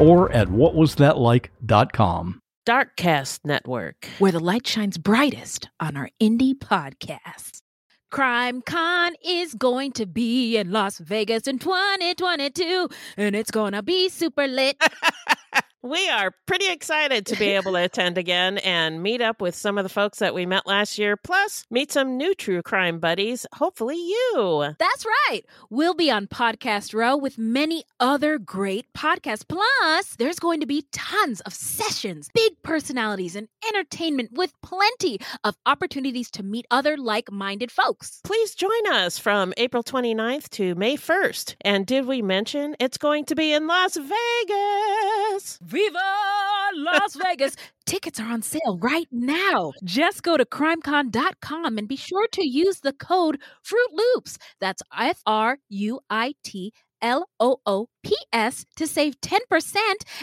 or at whatwasthatlike.com. Darkcast Network. where the light shines brightest on our indie podcasts. Crime Con is going to be in Las Vegas in 2022, and it's gonna be super lit. We are pretty excited to be able to attend again and meet up with some of the folks that we met last year, plus meet some new true crime buddies, hopefully you. That's right. We'll be on Podcast Row with many other great podcasts. Plus, there's going to be tons of sessions, big personalities, and entertainment with plenty of opportunities to meet other like minded folks. Please join us from April 29th to May 1st. And did we mention it's going to be in Las Vegas? Viva Las Vegas! Tickets are on sale right now. Just go to crimecon.com and be sure to use the code Fruit Loops. That's F R U I T L O O P S to save 10%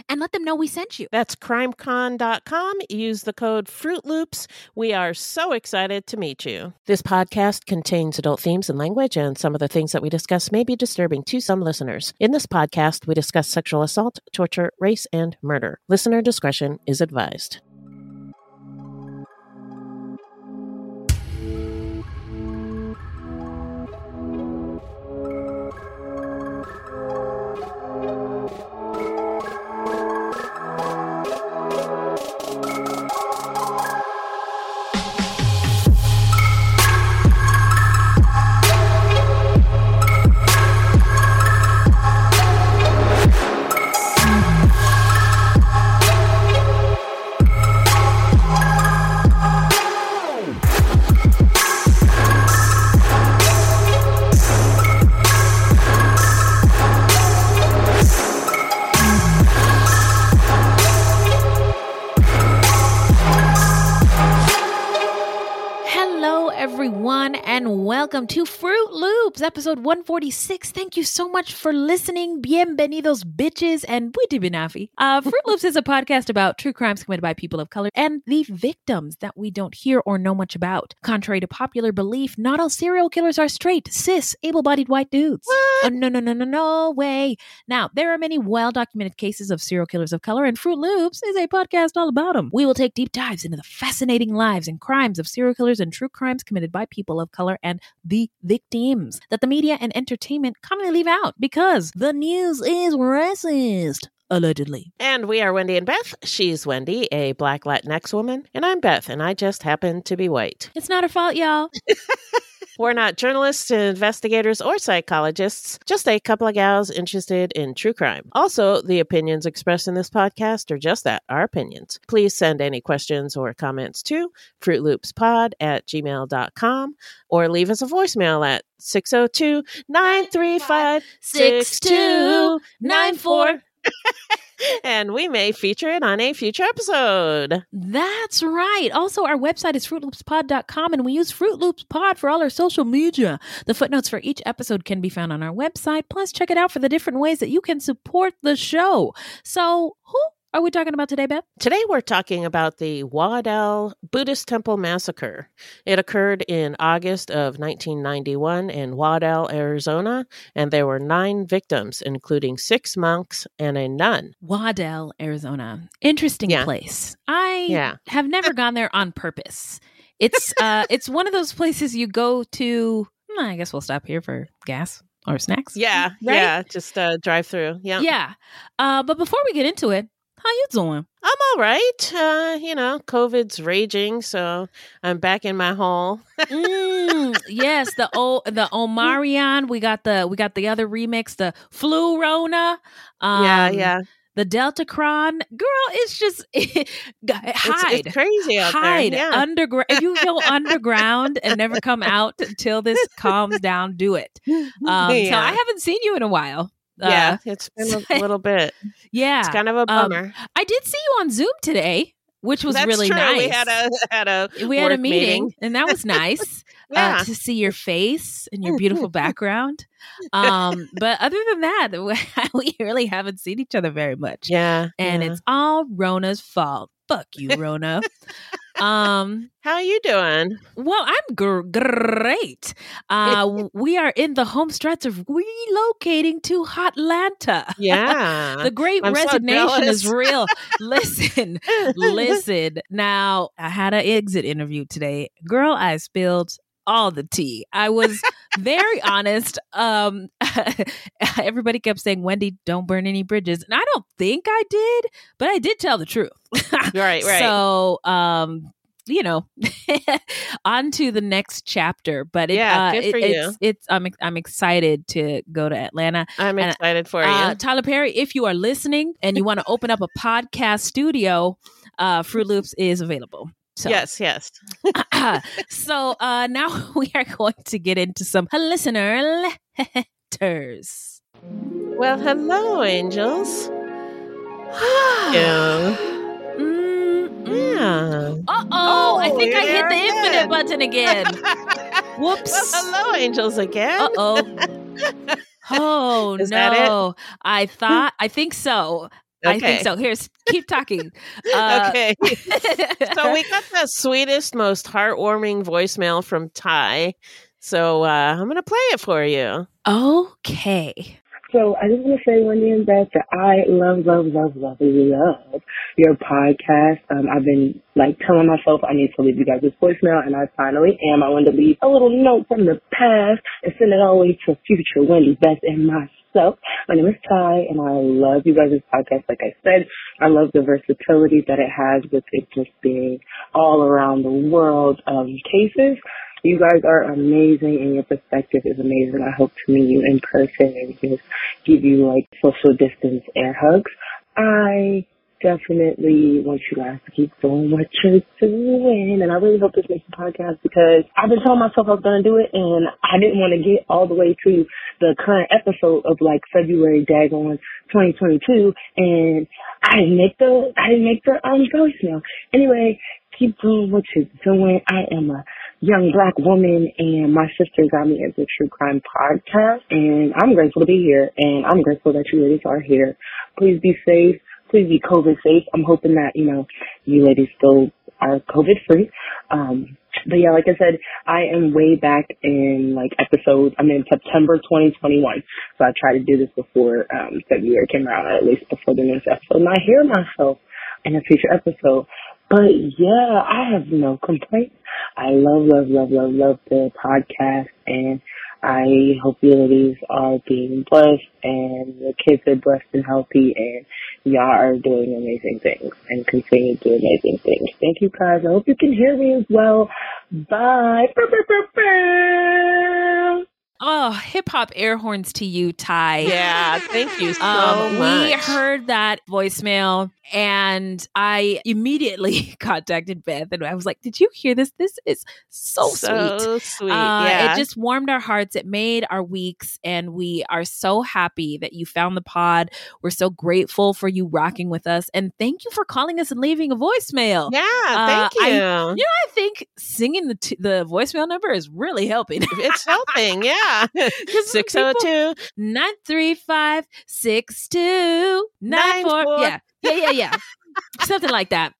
and let them know we sent you. That's crimecon.com. Use the code Fruit Loops. We are so excited to meet you. This podcast contains adult themes and language, and some of the things that we discuss may be disturbing to some listeners. In this podcast, we discuss sexual assault, torture, race, and murder. Listener discretion is advised. Welcome to Fruit Loops, episode 146. Thank you so much for listening. Bienvenidos, bitches, and Buiti Binafi. Uh, Fruit Loops is a podcast about true crimes committed by people of color and the victims that we don't hear or know much about. Contrary to popular belief, not all serial killers are straight, cis, able bodied white dudes. Oh, no, no, no, no, no way. Now, there are many well documented cases of serial killers of color, and Fruit Loops is a podcast all about them. We will take deep dives into the fascinating lives and crimes of serial killers and true crimes committed by people of color and the victims that the media and entertainment commonly leave out because the news is racist. Allegedly. And we are Wendy and Beth. She's Wendy, a black Latinx woman, and I'm Beth, and I just happen to be white. It's not her fault, y'all. We're not journalists, investigators, or psychologists, just a couple of gals interested in true crime. Also, the opinions expressed in this podcast are just that, our opinions. Please send any questions or comments to fruitloopspod at gmail.com or leave us a voicemail at 602 935 6294. And we may feature it on a future episode. That's right. Also, our website is fruitloopspod.com and we use Fruit Loops Pod for all our social media. The footnotes for each episode can be found on our website. Plus, check it out for the different ways that you can support the show. So, who are we talking about today, Beth? Today we're talking about the Waddell Buddhist Temple Massacre. It occurred in August of 1991 in Waddell, Arizona, and there were nine victims, including six monks and a nun. Waddell, Arizona. Interesting Yeah. place. I Yeah. have never gone there on purpose. It's uh it's one of those places you go to hmm, I guess we'll stop here for gas or snacks. Yeah, Right? yeah, just uh, drive through. Yeah. Yeah. Uh, but before we get into it, How you doing? I'm all right. Uh, you know, COVID's raging, so I'm back in my hole. Mm, yes, the old the Omarion. We got the we got the other remix, the Flu Rona. Um, yeah, yeah. The Delta Cron, Girl, it's just It's, hide. it's crazy out hide there. Yeah. underground. If you go underground and never come out until this calms down, do it. Um, So I haven't seen you in a while. Uh, yeah, it's been a little bit. yeah. It's kind of a Um, bummer. I did see you on Zoom today, which was That's really true. nice. We had a had a we had a work meeting, and that was nice Yeah. uh, to see your face and your beautiful background. Um, but other than that, we really haven't seen each other very much, yeah, and yeah. it's all Rona's fault. Fuck you, Rona. um, how are you doing? well, I'm gr- great. Uh, we are in the home stretch of relocating to Hotlanta. Yeah, The great I'm so resignation is real. Listen, listen. Now, I had an exit interview today. Girl, I spilled all the tea. I was very honest. Um everybody kept saying, "Wendy, don't burn any bridges." And I don't think I did, but I did tell the truth. right, right. So, um you know, on to the next chapter. But it, Yeah, uh, good it- for you. it's, it's I'm I'm excited to go to Atlanta. I'm and, excited for Uh, you. Tyler Perry, if you are listening and you want to open up a podcast studio, uh, Fruit Loops is available. So, Yes, yes. so uh, now we are going to get into some listener letters. Well, hello, angels. Yeah. Yeah. Uh oh, I think I hit the there infinite button again. Whoops. Well, hello, angels again. Uh oh. Oh Is no. I thought I think so. I think so. Here's keep talking. Uh, okay. so we got the sweetest, most heartwarming voicemail from Ty. So uh, I'm going to play it for you. okay. So I just want to say, Wendy and Beth, that I love, love, love, love, love your podcast. Um, I've been like telling myself I need to leave you guys this voicemail, and I finally am. I wanted to leave a little note from the past and send it all the way to future Wendy, Beth, and myself. Hello, my name is Ty, and I love you guys' podcast. Like I said, I love the versatility that it has with it just being all around the world um, cases. You guys are amazing and your perspective is amazing. I hope to meet you in person and just give you like social distance air hugs. I definitely want you guys to keep doing what you're doing and I really hope this makes a podcast because I've been telling myself I was gonna do it and I didn't want to get all the way to the current episode of like February daggone 2022 and I didn't make the I didn't make the um voicemail. Anyway, keep doing what you're doing. I am a young black woman and my sister got me into true crime podcast and I'm grateful to be here and I'm grateful that you ladies are here. Please be safe. Please be COVID safe. I'm hoping that, you know, you ladies still are COVID free. Um but yeah, like I said, I am way back in like episode, I'm in September 2021. So I tried to do this before um February came around, or at least before the next episode. And I hear myself in a future episode. But yeah, I have no complaints. I love, love, love, love, love the podcast and I hope you ladies are being blessed and the kids are blessed and healthy and y'all are doing amazing things and continue to do amazing things. Thank you guys. I hope you can hear me as well. Bye. Oh, hip hop air horns to you, Ty. Yeah, thank you so Um, much. we heard that voicemail and I immediately contacted Beth and I was like, Did you hear this? This is so, sweet. So sweet. Uh, yeah. It just warmed our hearts. It made our weeks, and we are so happy that you found the pod. We're so grateful for you rocking with us, and thank you for calling us and leaving a voicemail. yeah, uh, thank you. You know, I think singing the t- the voicemail number is really helping. it's helping. Yeah. 'Cause 602. Nine three five six two nine Nine four. four. Yeah, yeah, yeah, yeah. Something like that.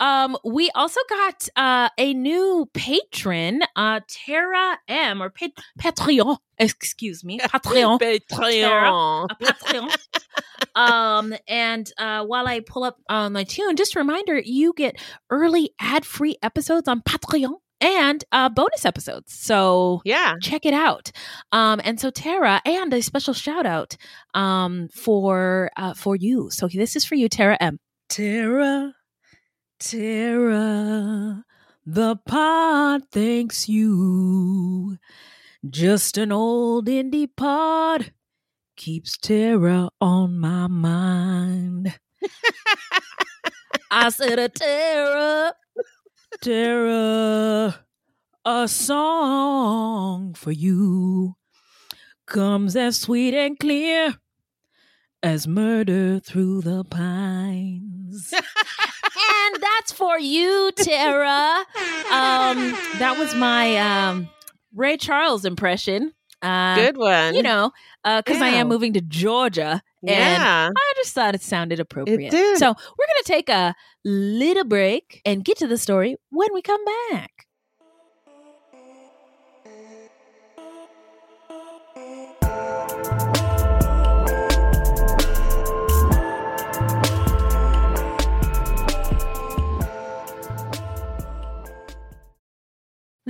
Um, we also got uh a new patron, uh Tara M or Pat- Patreon. Excuse me, Patreon. Patreon. a Patreon. um, and uh, while I pull up uh, my tune, just a reminder: you get early ad-free episodes on Patreon and uh, bonus episodes. So Yeah. check it out. Um, and so Tara, and a special shout out um, for uh, for you. So this is for you, Tara M. Tara, Tara, the pod thanks you. Just an old indie pod keeps Tara on my mind. I said, a Tara, Tara, a song for you comes as sweet and clear as murder through the pines. and that's for you, Tara. Um, that was my um, Ray Charles impression. Uh, Good one. You know, because I Yeah. am moving to Georgia. And Yeah. I just thought it sounded appropriate. did. So we're going to take a little break and get to the story when we come back.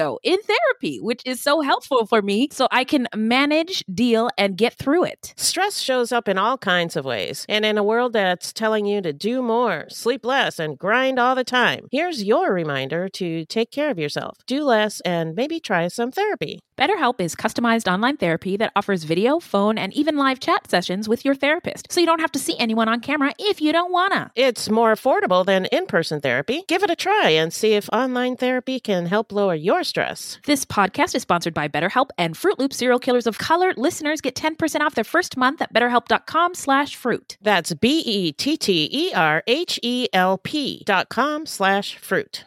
though in therapy, which is so helpful for me, so I can manage, deal, and get through it. Stress shows up in all kinds of ways. And in a world that's telling you to do more, sleep less, and grind all the time, here's your reminder to take care of yourself, do less, and maybe try some therapy. BetterHelp is customized online therapy that offers video, phone, and even live chat sessions with your therapist, so you don't have to see anyone on camera if you don't wanna. It's more affordable than in person therapy. Give it a try and see if online therapy can help lower your stress. This podcast is sponsored by BetterHelp and Fruit Loop Serial Killers of Color. Listeners get 10% off their first month at betterhelp.com slash fruit. That's B E T T E R H E L P dot com slash fruit.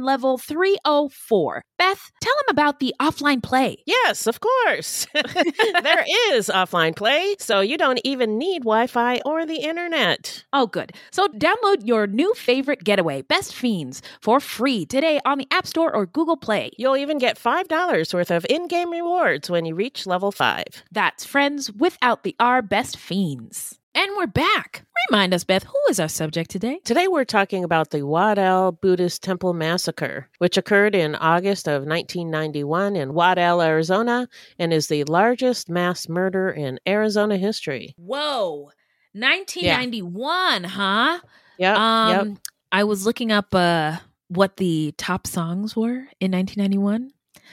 level 304. Beth, tell him about the offline play. Yes, of course. there is offline play, so you don't even need Wi Fi or the internet. Oh, good. So download your new favorite getaway, Best Fiends, for free today on the App Store or Google Play. You'll even get $5 worth of in game rewards when you reach level 5. That's friends without the R Best Fiends. And we're back. Remind us, Beth, who is our subject today? Today we're talking about the Waddell Buddhist Temple Massacre, which occurred in August of 1991 in Waddell, Arizona, and is the largest mass murder in Arizona history. Whoa. 1991, huh? Yeah. Um yep. I was looking up uh what the top songs were in 1991.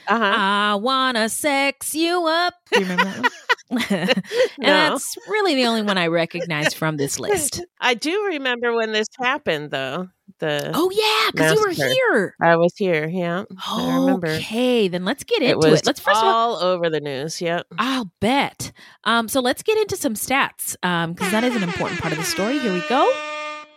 Uh-huh. I wanna sex you up. Do you remember that one? and No. that's really the only one I recognize from this list. I do remember when this happened, though. The Oh yeah, because you were here. I was here. Yeah, I remember. Okay, then let's get It into was it. Let's first of all all over the news. Yep. I'll bet. Um, so let's get into some stats because that is an important part of the story. Here we go.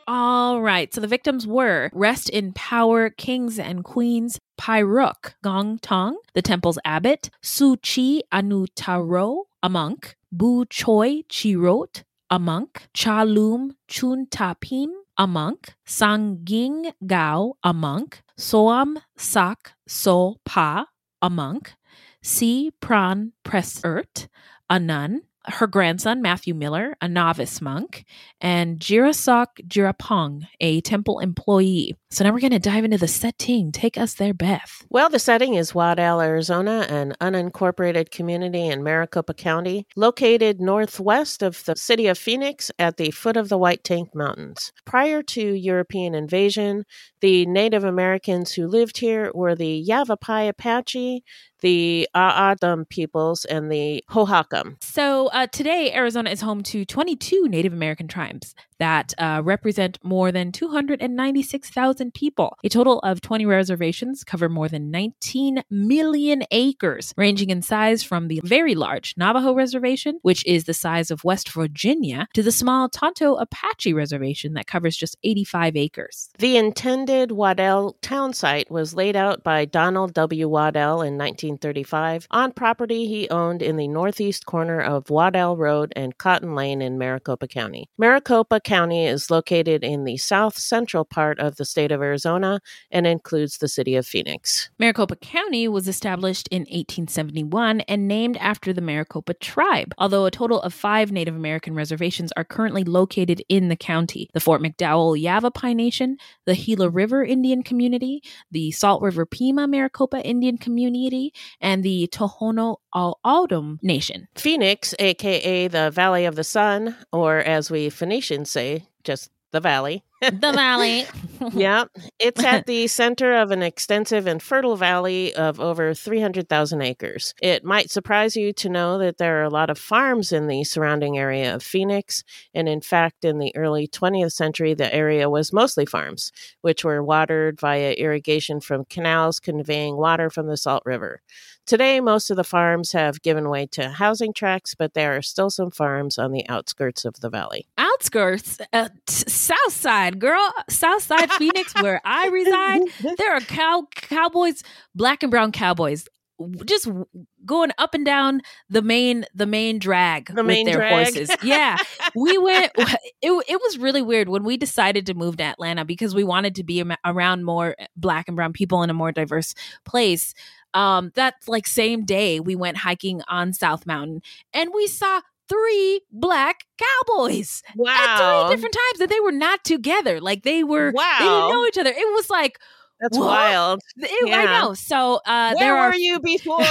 All right. So the victims were Rest in Power Kings and Queens Pyruk Gong Tong, the temple's abbot, Su Chi Anutaro, a monk, Bu Choi Chirot, a monk, Cha Lum Chun Tapim, a monk, Sang Ging Gao, a monk, Soam Sak So Pa, a monk, Si Pran Presert, a nun, her grandson, Matthew Miller, a novice monk, and Jirasok Jirapong, a temple employee. So now we're going to dive into the setting. Take us there, Beth. Well, the setting is Waddell, Arizona, an unincorporated community in Maricopa County, located northwest of the city of Phoenix at the foot of the White Tank Mountains. Prior to European invasion, the Native Americans who lived here were the Yavapai Apache, the A'adam peoples, and the Hohokam. So uh, today, Arizona is home to 22 Native American tribes that uh, represent more than 296,000 people. A total of 20 reservations cover more than 19 million acres, ranging in size from the very large Navajo Reservation, which is the size of West Virginia, to the small Tonto Apache Reservation that covers just 85 acres. The intended Waddell town site was laid out by Donald W. Waddell in 1935 on property he owned in the northeast corner of Waddell Road and Cotton Lane in Maricopa County. Maricopa County is located in the south central part of the state of Arizona and includes the city of Phoenix. Maricopa County was established in 1871 and named after the Maricopa tribe, although a total of five Native American reservations are currently located in the county the Fort McDowell Yavapai Nation, the Gila River Indian Community, the Salt River Pima Maricopa Indian Community, and the Tohono O'odham Nation. Phoenix, aka the Valley of the Sun, or as we Phoenicians say, just the valley. The valley. yeah, it's at the center of an extensive and fertile valley of over 300,000 acres. It might surprise you to know that there are a lot of farms in the surrounding area of Phoenix, and in fact, in the early 20th century, the area was mostly farms, which were watered via irrigation from canals conveying water from the Salt River. Today, most of the farms have given way to housing tracts, but there are still some farms on the outskirts of the valley. Outskirts, uh, t- south side, girl, south side Phoenix, where I reside. There are cow cowboys, black and brown cowboys, just going up and down the main the main drag The main with their drag? horses. Yeah, we went. It it was really weird when we decided to move to Atlanta because we wanted to be around more black and brown people in a more diverse place. Um, that like same day we went hiking on South Mountain and we saw three black cowboys wow. at three different times that they were not together. Like they were, they Wow. didn't know each other. It was like That's What? wild. it- I know. So uh, Where there are were you before?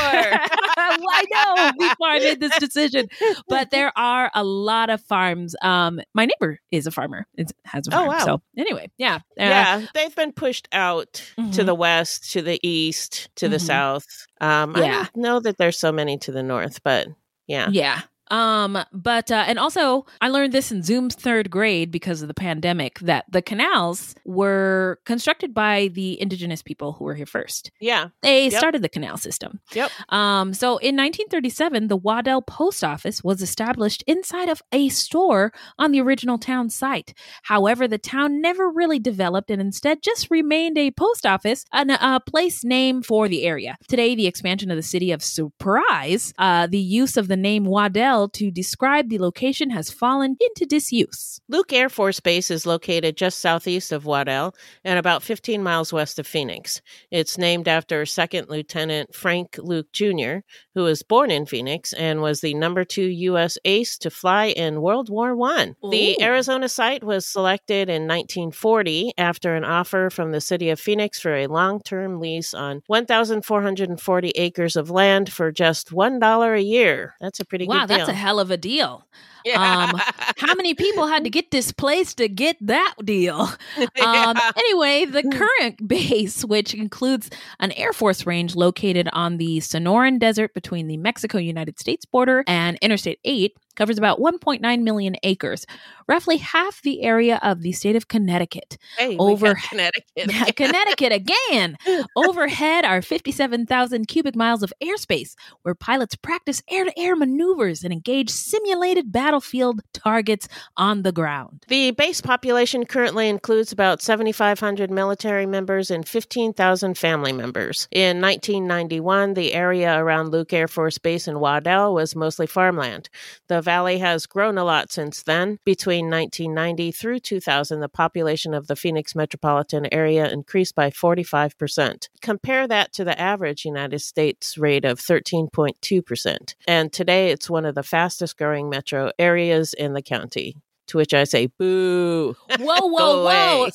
I know before I made this decision, but there are a lot of farms. Um, my neighbor is a farmer. It has a farm. Oh, farm. wow. So anyway, yeah, Uh, yeah, they've been pushed out to Mhm. the west, to the east, to the Mhm. south. Um, I Yeah. don't know that there's so many to the north, but yeah. Yeah. Um, but uh, and also I learned this in Zoom's third grade because of the pandemic that the canals were constructed by the indigenous people who were here first. Yeah. They Yep. started the canal system. Yep. Um, so in 1937, the Waddell Post Office was established inside of a store on the original town site. However, the town never really developed and instead just remained a post office and a, place name for the area. Today, the expansion of the city of Surprise, uh, the use of the name Waddell to describe the location has fallen into disuse. Luke Air Force Base is located just southeast of Waddell and about 15 miles west of Phoenix. It's named after Second Lieutenant Frank Luke Jr., who was born in Phoenix and was the number two U.S. ace to fly in World War One. The Arizona site was selected in 1940 after an offer from the city of Phoenix for a long-term lease on 1,440 acres of land for just $1 a year. That's a pretty Wow, good deal. That's a hell of a deal. Yeah. Um, How many people had to get displaced to get that deal? Um, Yeah. anyway, the current base, which includes an Air Force range located on the Sonoran Desert between the Mexico United States border and Interstate 8, covers about 1.9 million acres, roughly half the area of the state of Connecticut. Hey, over- Connecticut. Connecticut again. Overhead are 57,000 cubic miles of airspace where pilots practice air to air maneuvers and engage simulated battlefield targets on the ground. The base population currently includes about 7,500 military members and 15,000 family members. In 1991, the area around Luke Air Force Base in Waddell was mostly farmland. The valley has grown a lot since then. Between 1990 through 2000, the population of the Phoenix metropolitan area increased by 45%. Compare that to the average United States rate of 13.2%. And today it's one of the fastest growing metro areas in the county. To which I say, boo. Whoa, whoa, whoa.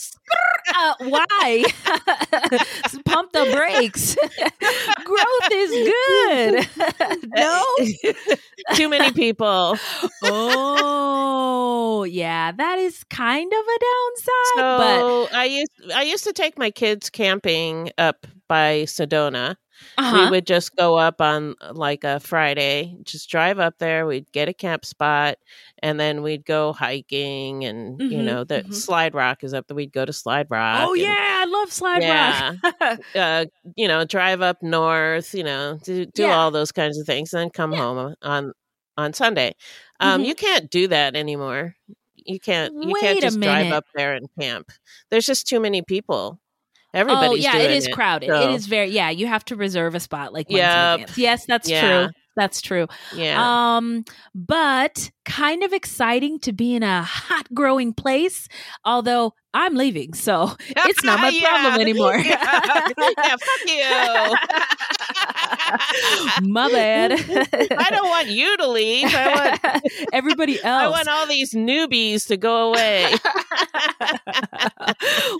Uh, why? Pump the brakes. Growth is good. no? Too many people. Oh, yeah. That is kind of a downside, but I used I used to take my kids camping up by Sedona. uh-huh. We would just go up on uh, like a Friday, just drive up there. We'd get a camp spot, and then we'd go hiking. And you Mhm, know, the mhm. Slide Rock is up there. We'd go to Slide Rock. Oh and, yeah, I love Slide Yeah. Rock. uh, you know, drive up north. You know, do do Yeah. all those kinds of things, and then come Yeah. home on on Sunday. Um, Mhm. You can't do that anymore. You can't. You Wait can't just drive up there and camp. There's just too many people. Everybody's oh yeah, it is crowded. It so- is very yeah. You have to reserve a spot like Yep. Yes, that's Yeah. true. That's true. Yeah. Um, but kind of exciting to be in a hot growing place. Although I'm leaving, so it's not my Yeah. problem anymore. yeah, yeah, fuck you. my bad. I don't want you to leave. I want everybody else. I want all these newbies to go away.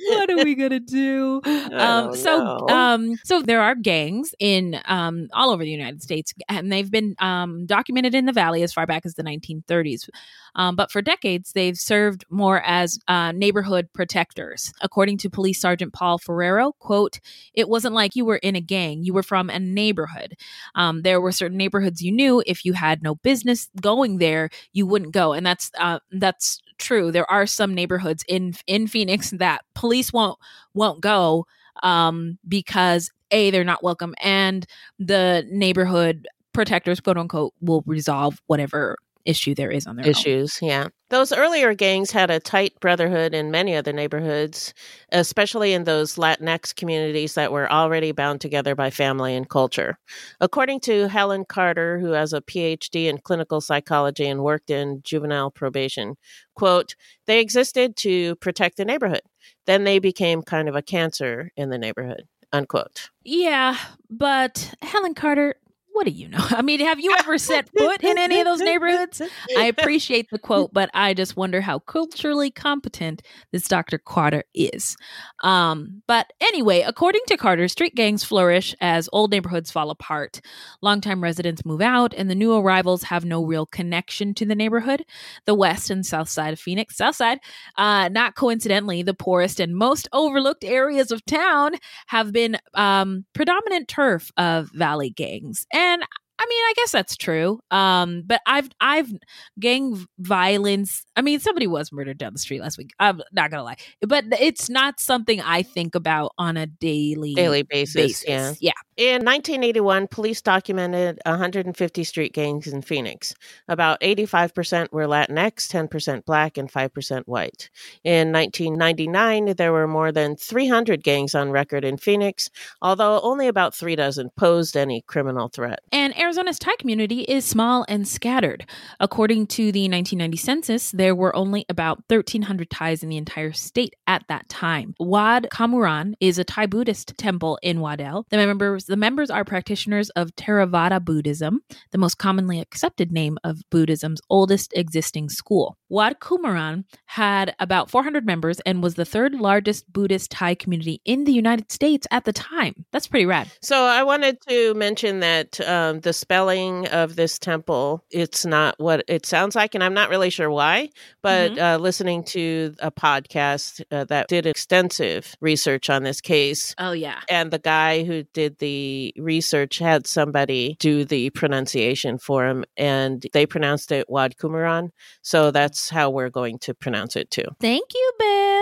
what are we gonna do? Um, don't so, know. um, so there are gangs in um, all over the United States, and they've been um, documented in the Valley as far back as the 1930s. Um, but for decades, they've served more as uh, neighborhood protectors. According to Police Sergeant Paul Ferrero, quote, "It wasn't like you were in a gang; you were from a neighborhood. Um, there were certain neighborhoods you knew if you had no business going there, you wouldn't go, and that's uh, that's true. There are some neighborhoods in in Phoenix that police won't won't go um, because a they're not welcome, and the neighborhood protectors, quote unquote, will resolve whatever issue there is on their own. issues. Yeah. Those earlier gangs had a tight brotherhood in many of the neighborhoods, especially in those Latinx communities that were already bound together by family and culture. According to Helen Carter, who has a PhD in clinical psychology and worked in juvenile probation, quote, they existed to protect the neighborhood. Then they became kind of a cancer in the neighborhood, unquote. Yeah, but Helen Carter, what do you know? I mean, have you ever set foot in any of those neighborhoods? I appreciate the quote, but I just wonder how culturally competent this Dr. Carter is. Um, but anyway, according to Carter, street gangs flourish as old neighborhoods fall apart. Longtime residents move out, and the new arrivals have no real connection to the neighborhood. The west and south side of Phoenix, south side, uh, not coincidentally, the poorest and most overlooked areas of town have been um, predominant turf of valley gangs. And and I mean, I guess that's true. Um, but I've I've gang violence. I mean, somebody was murdered down the street last week. I'm not gonna lie, but it's not something I think about on a daily Daily basis, yeah. Yeah. In 1981, police documented 150 street gangs in Phoenix. About 85% were Latinx, 10% black, and 5% white. In 1999, there were more than 300 gangs on record in Phoenix, although only about three dozen posed any criminal threat. And Arizona's Thai community is small and scattered. According to the 1990 census, there were only about 1,300 Thais in the entire state at that time. Wat Kumaran is a Thai Buddhist temple in Waddell. The members, the members are practitioners of Theravada Buddhism, the most commonly accepted name of Buddhism's oldest existing school. Wat Kumaran had about 400 members and was the third largest Buddhist Thai community in the United States at the time. That's pretty rad. So I wanted to mention that um, the spelling of this temple, it's not what it sounds like, and I'm not really sure why, but uh, listening to a podcast uh, that did extensive research on this case, Oh, yeah. and the guy who did the research had somebody do the pronunciation for him, and they pronounced it Wat Kumaran. So that's how we're going to pronounce it too. Thank you,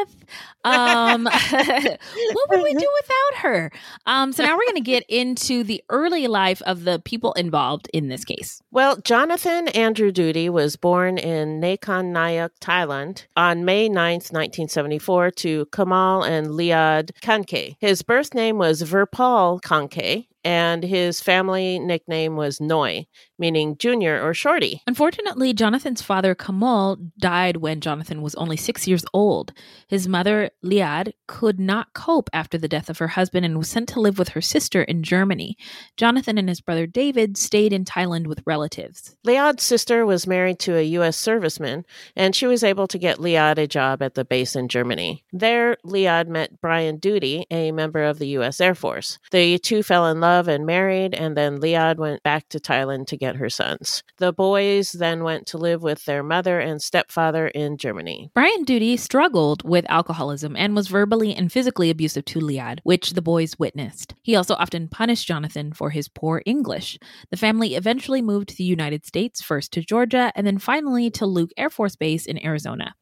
Beth. Um, what would we do without her? Um, so now we're going to get into the early life of the people involved in this case. Well, Jonathan Andrew Doody was born in Nakhon Nayok, Thailand on May 9th, 1974 to Kamal and Liad Kanke. His birth name was Virpal Kanke and his family nickname was Noi. Meaning junior or shorty. Unfortunately, Jonathan's father, Kamal, died when Jonathan was only six years old. His mother, Liad, could not cope after the death of her husband and was sent to live with her sister in Germany. Jonathan and his brother David stayed in Thailand with relatives. Liad's sister was married to a U.S. serviceman, and she was able to get Liad a job at the base in Germany. There, Liad met Brian Doody, a member of the U.S. Air Force. The two fell in love and married, and then Liad went back to Thailand to get her sons. The boys then went to live with their mother and stepfather in Germany. Brian Doody struggled with alcoholism and was verbally and physically abusive to Liad, which the boys witnessed. He also often punished Jonathan for his poor English. The family eventually moved to the United States, first to Georgia, and then finally to Luke Air Force Base in Arizona.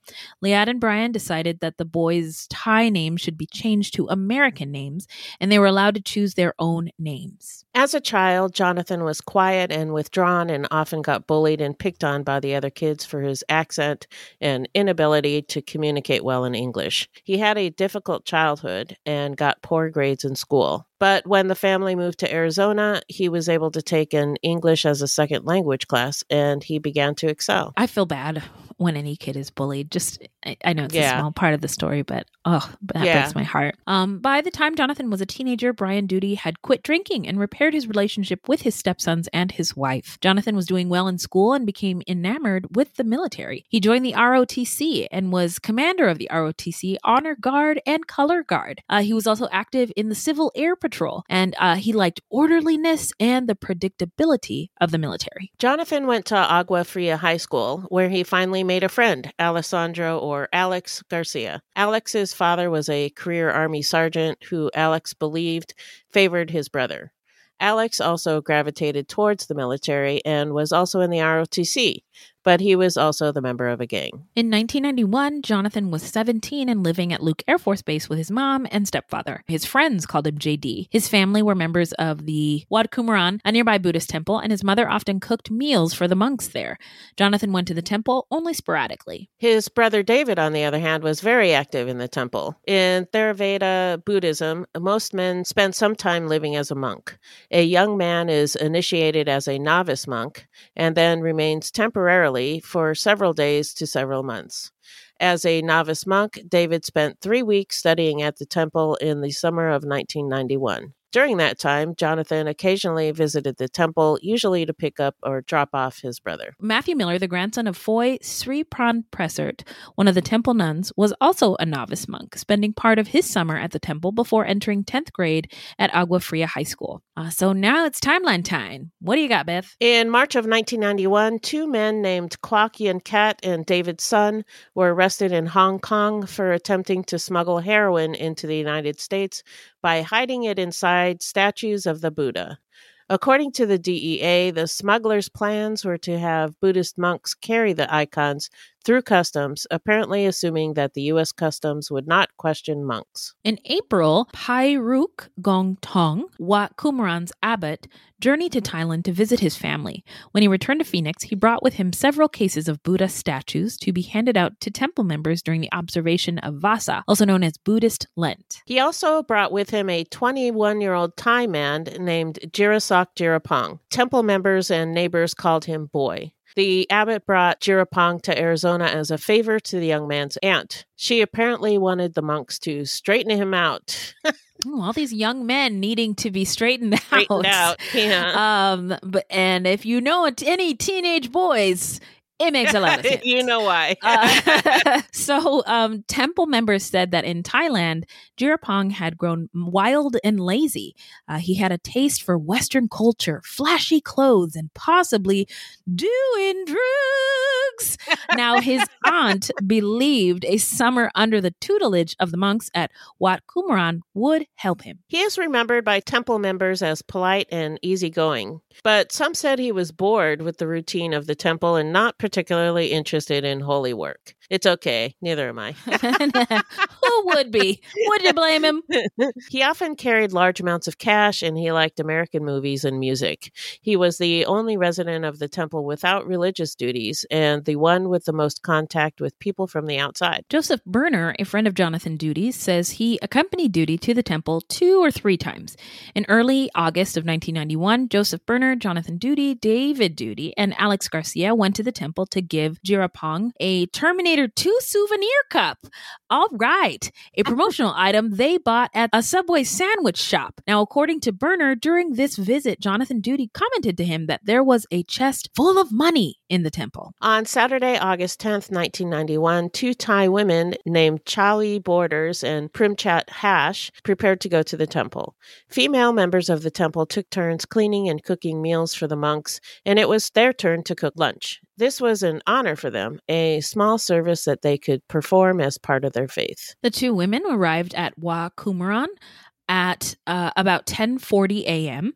Liad and Brian decided that the boys' Thai names should be changed to American names, and they were allowed to choose their own names. As a child, Jonathan was quiet and withdrawn and often got bullied and picked on by the other kids for his accent and inability to communicate well in English. He had a difficult childhood and got poor grades in school. But when the family moved to Arizona, he was able to take an English as a second language class and he began to excel. I feel bad when any kid is bullied. Just I, I know it's Yeah. a small part of the story, but oh, that Yeah. breaks my heart. Um, by the time Jonathan was a teenager, Brian Doody had quit drinking and repaired his relationship with his stepsons and his wife. Jonathan was doing well in school and became enamored with the military. He joined the ROTC and was commander of the ROTC Honor Guard and Color Guard. Uh, he was also active in the Civil Air Patrol, and uh, he liked orderliness and the predictability of the military. Jonathan went to Agua Fria High School, where he finally made a friend, Alessandro or Alex Garcia. Alex's father was a career Army sergeant who Alex believed favored his brother. Alex also gravitated towards the military and was also in the ROTC, but he was also the member of a gang. In 1991, Jonathan was 17 and living at Luke Air Force Base with his mom and stepfather. His friends called him JD. His family were members of the Wat Kumaran, a nearby Buddhist temple, and his mother often cooked meals for the monks there. Jonathan went to the temple only sporadically. His brother David, on the other hand, was very active in the temple. In Theravada Buddhism, most men spend some time living as a monk. A young man is initiated as a novice monk and then remains temporarily for several days to several months. As a novice monk, David spent three weeks studying at the temple in the summer of 1991. During that time, Jonathan occasionally visited the temple, usually to pick up or drop off his brother. Matthew Miller, the grandson of Foy Sri Pran Presert, one of the temple nuns, was also a novice monk, spending part of his summer at the temple before entering 10th grade at Agua Fria High School. Uh, so now it's timeline time. What do you got, Beth? In March of 1991, two men named Kwok Yin Kat and David Sun were arrested in Hong Kong for attempting to smuggle heroin into the United States by hiding it inside statues of the Buddha. According to the DEA, the smugglers' plans were to have Buddhist monks carry the icons through customs, apparently assuming that the U.S. Customs would not question monks. In April, Pai Ruk Gong Tong, Wat Kumaran's abbot, journeyed to Thailand to visit his family. When he returned to Phoenix, he brought with him several cases of Buddha statues to be handed out to temple members during the observation of Vasa, also known as Buddhist Lent. He also brought with him a 21 year old Thai man named Jirasak Jirapong. Temple members and neighbors called him Boy. The abbot brought Jirapong to Arizona as a favor to the young man's aunt. She apparently wanted the monks to straighten him out. Ooh, all these young men needing to be straightened out. Straightened out, yeah. Um, but and if you know any teenage boys, it makes a lot of sense. you know why. Uh, so, um, temple members said that in Thailand, Jirapong had grown wild and lazy. Uh, he had a taste for Western culture, flashy clothes, and possibly doing drugs. now, his aunt believed a summer under the tutelage of the monks at Wat Kumaran would help him. He is remembered by temple members as polite and easygoing, but some said he was bored with the routine of the temple and not particularly interested in holy work. It's okay. Neither am I. Who would be? Would you blame him? he often carried large amounts of cash and he liked American movies and music. He was the only resident of the temple without religious duties and the one with the most contact with people from the outside. Joseph Berner, a friend of Jonathan Doody's, says he accompanied Doody to the temple two or three times. In early August of 1991, Joseph Berner, Jonathan Doody, David Doody, and Alex Garcia went to the temple to give Jirapong a Terminator 2 souvenir cup. All right, a promotional item they bought at a Subway sandwich shop. Now, according to Berner, during this visit, Jonathan Doody commented to him that there was a chest full of money in the temple. On Saturday, August 10th, 1991, two Thai women named Chawi Borders and Primchat Hash prepared to go to the temple. Female members of the temple took turns cleaning and cooking meals for the monks, and it was their turn to cook lunch. This was an honor for them, a small service that they could perform as part of their faith. The two women arrived at Wat Kumaran at uh, about 10:40 a.m.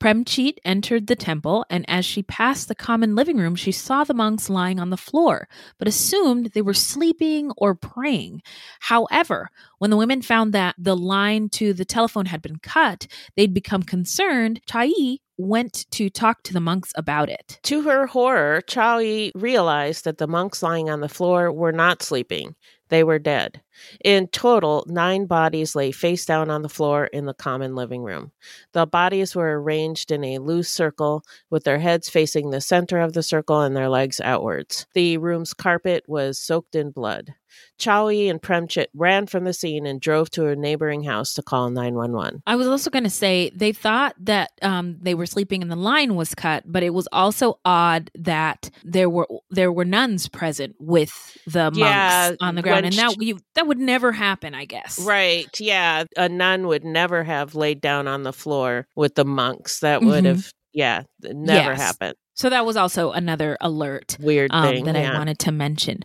Premchit entered the temple and as she passed the common living room she saw the monks lying on the floor but assumed they were sleeping or praying. However, when the women found that the line to the telephone had been cut, they'd become concerned. Chai went to talk to the monks about it. To her horror, Chawi realized that the monks lying on the floor were not sleeping. They were dead. In total, nine bodies lay face down on the floor in the common living room. The bodies were arranged in a loose circle with their heads facing the center of the circle and their legs outwards. The room's carpet was soaked in blood. Chawi and Premchit ran from the scene and drove to a neighboring house to call 911. I was also going to say they thought that um, they were sleeping and the line was cut, but it was also odd that there were there were nuns present with the Yeah, monks on the ground, and that you, that would never happen, I guess. Right. Yeah. A nun would never have laid down on the floor with the monks. That would Mhm. have, yeah, never Yes. happened. So that was also another alert Weird um, thing. that yeah. I wanted to mention.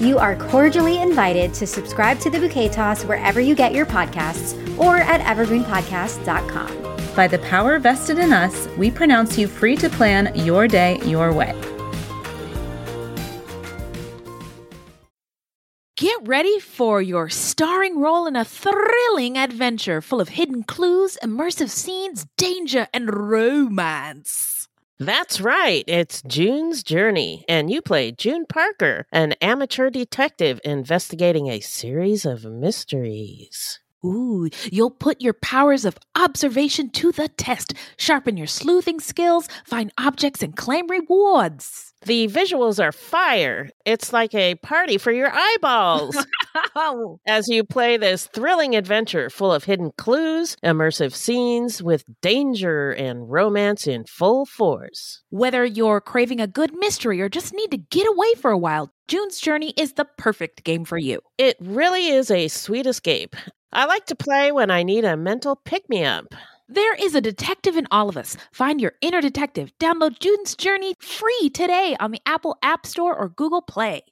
You are cordially invited to subscribe to the Bouquet Toss wherever you get your podcasts or at evergreenpodcast.com. By the power vested in us, we pronounce you free to plan your day your way. Get ready for your starring role in a thrilling adventure full of hidden clues, immersive scenes, danger, and romance. That's right. It's June's Journey, and you play June Parker, an amateur detective investigating a series of mysteries. Ooh, you'll put your powers of observation to the test, sharpen your sleuthing skills, find objects, and claim rewards. The visuals are fire. It's like a party for your eyeballs. As you play this thrilling adventure full of hidden clues, immersive scenes with danger and romance in full force. Whether you're craving a good mystery or just need to get away for a while, June's Journey is the perfect game for you. It really is a sweet escape. I like to play when I need a mental pick me up. There is a detective in all of us. Find your inner detective. Download June's Journey free today on the Apple App Store or Google Play.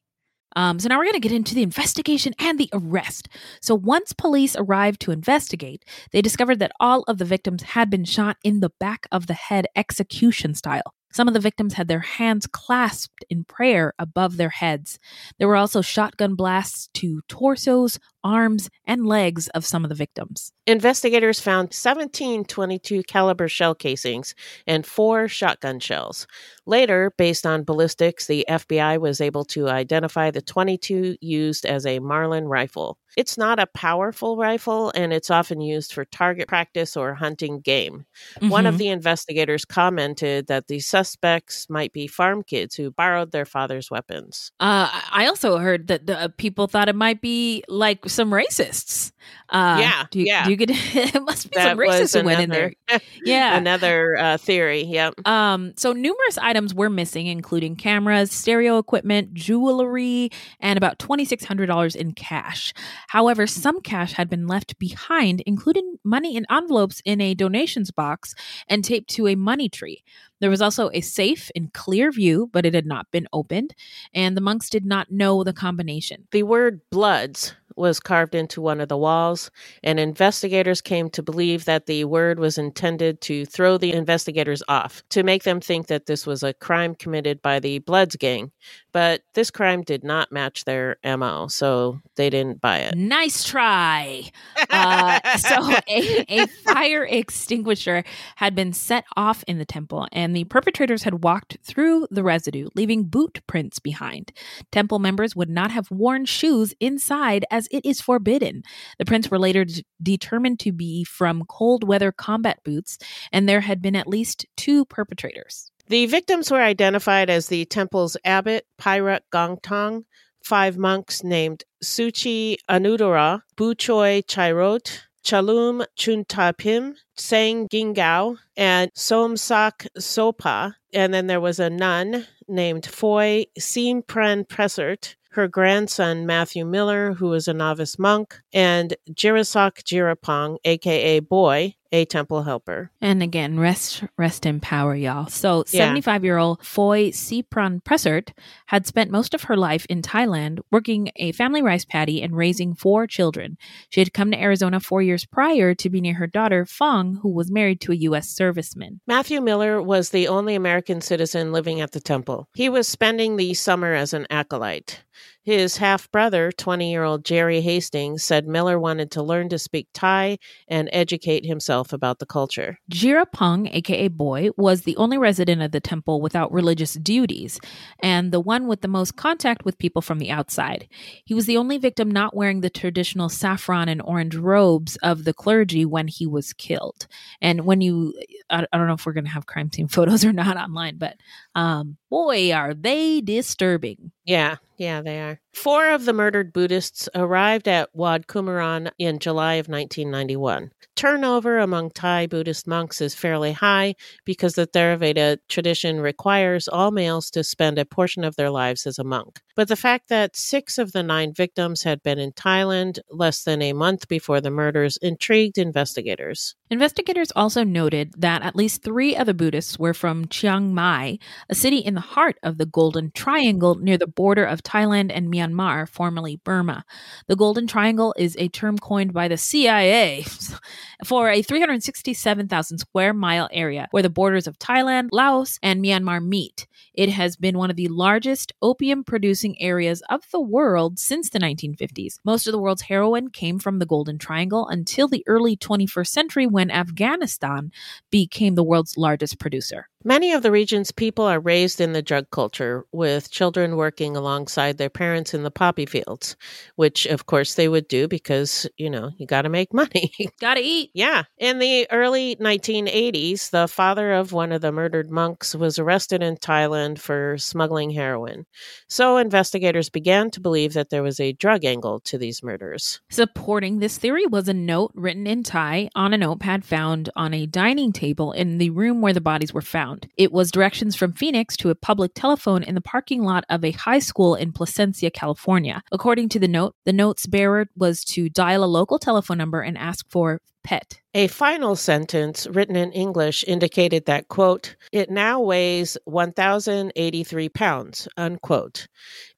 Um, so now we're going to get into the investigation and the arrest. So once police arrived to investigate, they discovered that all of the victims had been shot in the back of the head execution style. Some of the victims had their hands clasped in prayer above their heads. There were also shotgun blasts to torsos, arms, and legs of some of the victims. Investigators found 17 22 caliber shell casings and four shotgun shells. Later, based on ballistics, the FBI was able to identify the 22 used as a Marlin rifle. It's not a powerful rifle and it's often used for target practice or hunting game. Mm-hmm. One of Mhm. the investigators commented that the suspects might be farm kids who borrowed their father's weapons. Uh, I also heard that the, uh, people thought it might be like some racists. Uh, yeah, do you, yeah. Do you get it must be that some racists who went in there. Yeah. another uh, theory. Yep. Um, so numerous items were missing, including cameras, stereo equipment, jewelry, and about $2,600 in cash. However, some cash had been left behind, including money in envelopes in a donations box and taped to a money tree. There was also a safe in clear view, but it had not been opened, and the monks did not know the combination. The word bloods was carved into one of the walls, and investigators came to believe that the word was intended to throw the investigators off, to make them think that this was a crime committed by the Bloods gang. But this crime did not match their MO, so they didn't buy it. Nice try. Uh, so, a, a fire extinguisher had been set off in the temple, and the perpetrators had walked through the residue, leaving boot prints behind. Temple members would not have worn shoes inside, as it is forbidden. The prints were later d- determined to be from cold weather combat boots, and there had been at least two perpetrators. The victims were identified as the temple's abbot, Pyrat Gongtong, five monks named Suchi Anudara, Buchoi Chairot, Chalum Chuntapim, Sang Gingao, and Somsak Sopa. And then there was a nun named Foy Simpran Pressert, her grandson Matthew Miller, who is a novice monk, and Jirasak Jirapong, aka Boy, a temple helper. And again, rest rest in power, y'all. So, Yeah. 75 year old Foy Sipran Pressert had spent most of her life in Thailand working a family rice paddy and raising four children. She had come to Arizona four years prior to be near her daughter, Fong, who was married to a U.S. serviceman. Matthew Miller was the only American citizen living at the temple. He was spending the summer as an acolyte. His half brother, 20 year old Jerry Hastings, said Miller wanted to learn to speak Thai and educate himself about the culture. Jirapong, aka Boy, was the only resident of the temple without religious duties, and the one with the most contact with people from the outside. He was the only victim not wearing the traditional saffron and orange robes of the clergy when he was killed. And when you, I, I don't know if we're going to have crime scene photos or not online, but um, boy, are they disturbing. Yeah, yeah, they are. Four of the murdered Buddhists arrived at Wat Kumaran in July of 1991. Turnover among Thai Buddhist monks is fairly high because the Theravada tradition requires all males to spend a portion of their lives as a monk. But the fact that six of the nine victims had been in Thailand less than a month before the murders intrigued investigators. Investigators also noted that at least three of the Buddhists were from Chiang Mai, a city in the heart of the Golden Triangle near the border of Thailand and Myanmar, formerly Burma. The Golden Triangle is a term coined by the CIA for a 367,000 square mile area where the borders of Thailand, Laos, and Myanmar meet. It has been one of the largest opium producing areas of the world since the 1950s. Most of the world's heroin came from the Golden Triangle until the early 21st century when Afghanistan became the world's largest producer. Many of the region's people are raised in the drug culture, with children working alongside their parents in the poppy fields, which of course they would do because, you know, you got to make money. Gotta eat. Yeah. In the early 1980s, the father of one of the murdered monks was arrested in Thailand For smuggling heroin. So investigators began to believe that there was a drug angle to these murders. Supporting this theory was a note written in Thai on a notepad found on a dining table in the room where the bodies were found. It was directions from Phoenix to a public telephone in the parking lot of a high school in Placentia, California. According to the note, the note's bearer was to dial a local telephone number and ask for pet. A final sentence written in English indicated that, quote, it now weighs 1,083 pounds, unquote.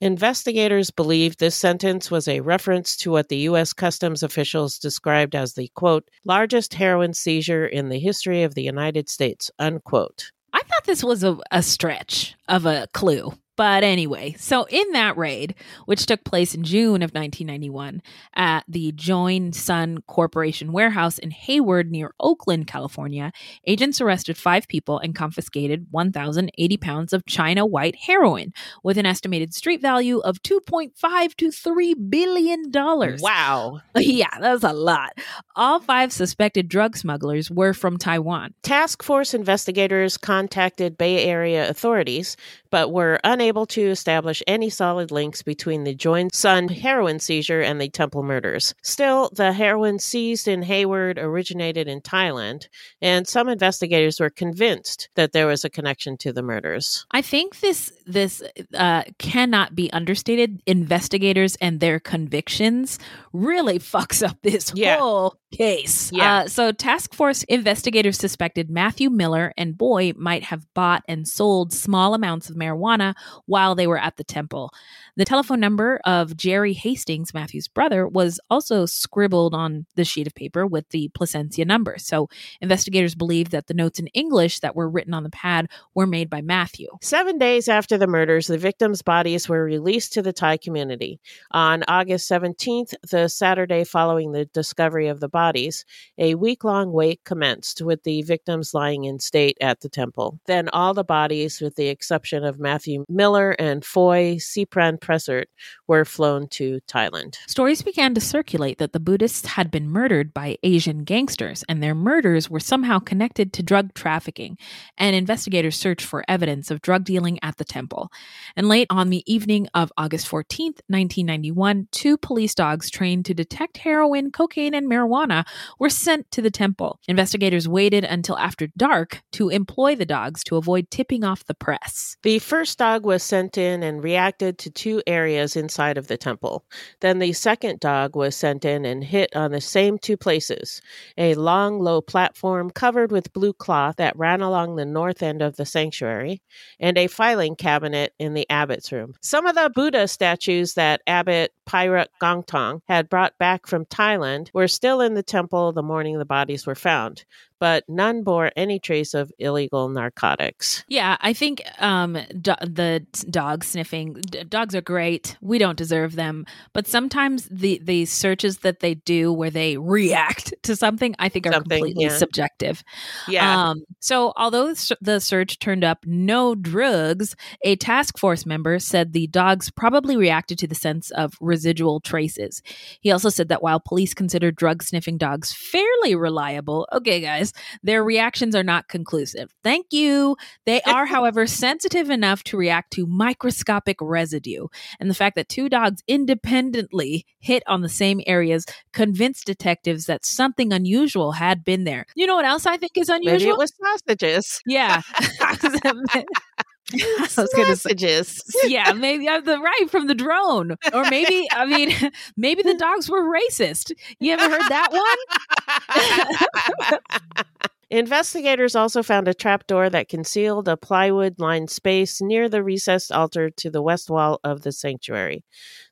Investigators believe this sentence was a reference to what the U.S. Customs officials described as the, quote, largest heroin seizure in the history of the United States, unquote. I thought this was a, a stretch of a clue. But anyway, so in that raid, which took place in June of 1991 at the Join Sun Corporation warehouse in Hayward near Oakland, California, agents arrested five people and confiscated 1,080 pounds of China white heroin with an estimated street value of 2.5 to 3 billion dollars. Wow. Yeah, that's a lot. All five suspected drug smugglers were from Taiwan. Task force investigators contacted Bay Area authorities, but were unable to establish any solid links between the Join Sun heroin seizure and the Temple murders. Still, the heroin seized in Hayward originated in Thailand, and some investigators were convinced that there was a connection to the murders. I think this this uh, cannot be understated. Investigators and their convictions really fucks up this Yeah. whole case. Yeah. Uh, so, task force investigators suspected Matthew Miller and Boy might have bought and sold small amounts of marijuana while they were at the temple. The telephone number of Jerry Hastings, Matthew's brother, was also scribbled on the sheet of paper with the Placentia number. So, investigators believe that the notes in English that were written on the pad were made by Matthew. Seven days after the murders, the victims' bodies were released to the Thai community. On August 17th, the Saturday following the discovery of the bodies, a week long wait commenced with the victims lying in state at the temple. Then all the bodies, with the exception of Matthew Miller and Foy Sipran Pressert, were flown to Thailand. Stories began to circulate that the Buddhists had been murdered by Asian gangsters, and their murders were somehow connected to drug trafficking. And investigators searched for evidence of drug dealing at the temple. And late on the evening of August 14th, 1991, two police dogs trained to detect heroin, cocaine, and marijuana were sent to the temple. Investigators waited until after dark to employ the dogs to avoid tipping off the press. The first dog was sent in and reacted to two areas inside of the temple. Then the second dog was sent in and hit on the same two places a long, low platform covered with blue cloth that ran along the north end of the sanctuary, and a filing cabinet in the abbot's room. Some of the Buddha statues that Abbot Pyrat Gongtong had brought back from Thailand were still in the temple the morning the bodies were found, but none bore any trace of illegal narcotics. Yeah, I think um, do- the dog sniffing d- dogs are great. We don't deserve them, but sometimes the the searches that they do where they react to something, I think are Something, completely yeah. subjective. Yeah. Um, so although the search turned up no drugs, a task force member said the dogs probably reacted to the sense of residual traces. He also said that while police consider drug sniffing dogs fairly reliable, okay, guys, their reactions are not conclusive. Thank you. They are, however, sensitive enough to react to microscopic residue. And the fact that two dogs independently hit on the same areas convinced detectives that something unusual had been there. You know what else I think is unusual? Maybe it was sausages. Yeah. I was gonna say- yeah, maybe I'm the right from the drone, or maybe I mean, maybe the dogs were racist. You ever heard that one? Investigators also found a trapdoor that concealed a plywood lined space near the recessed altar to the west wall of the sanctuary.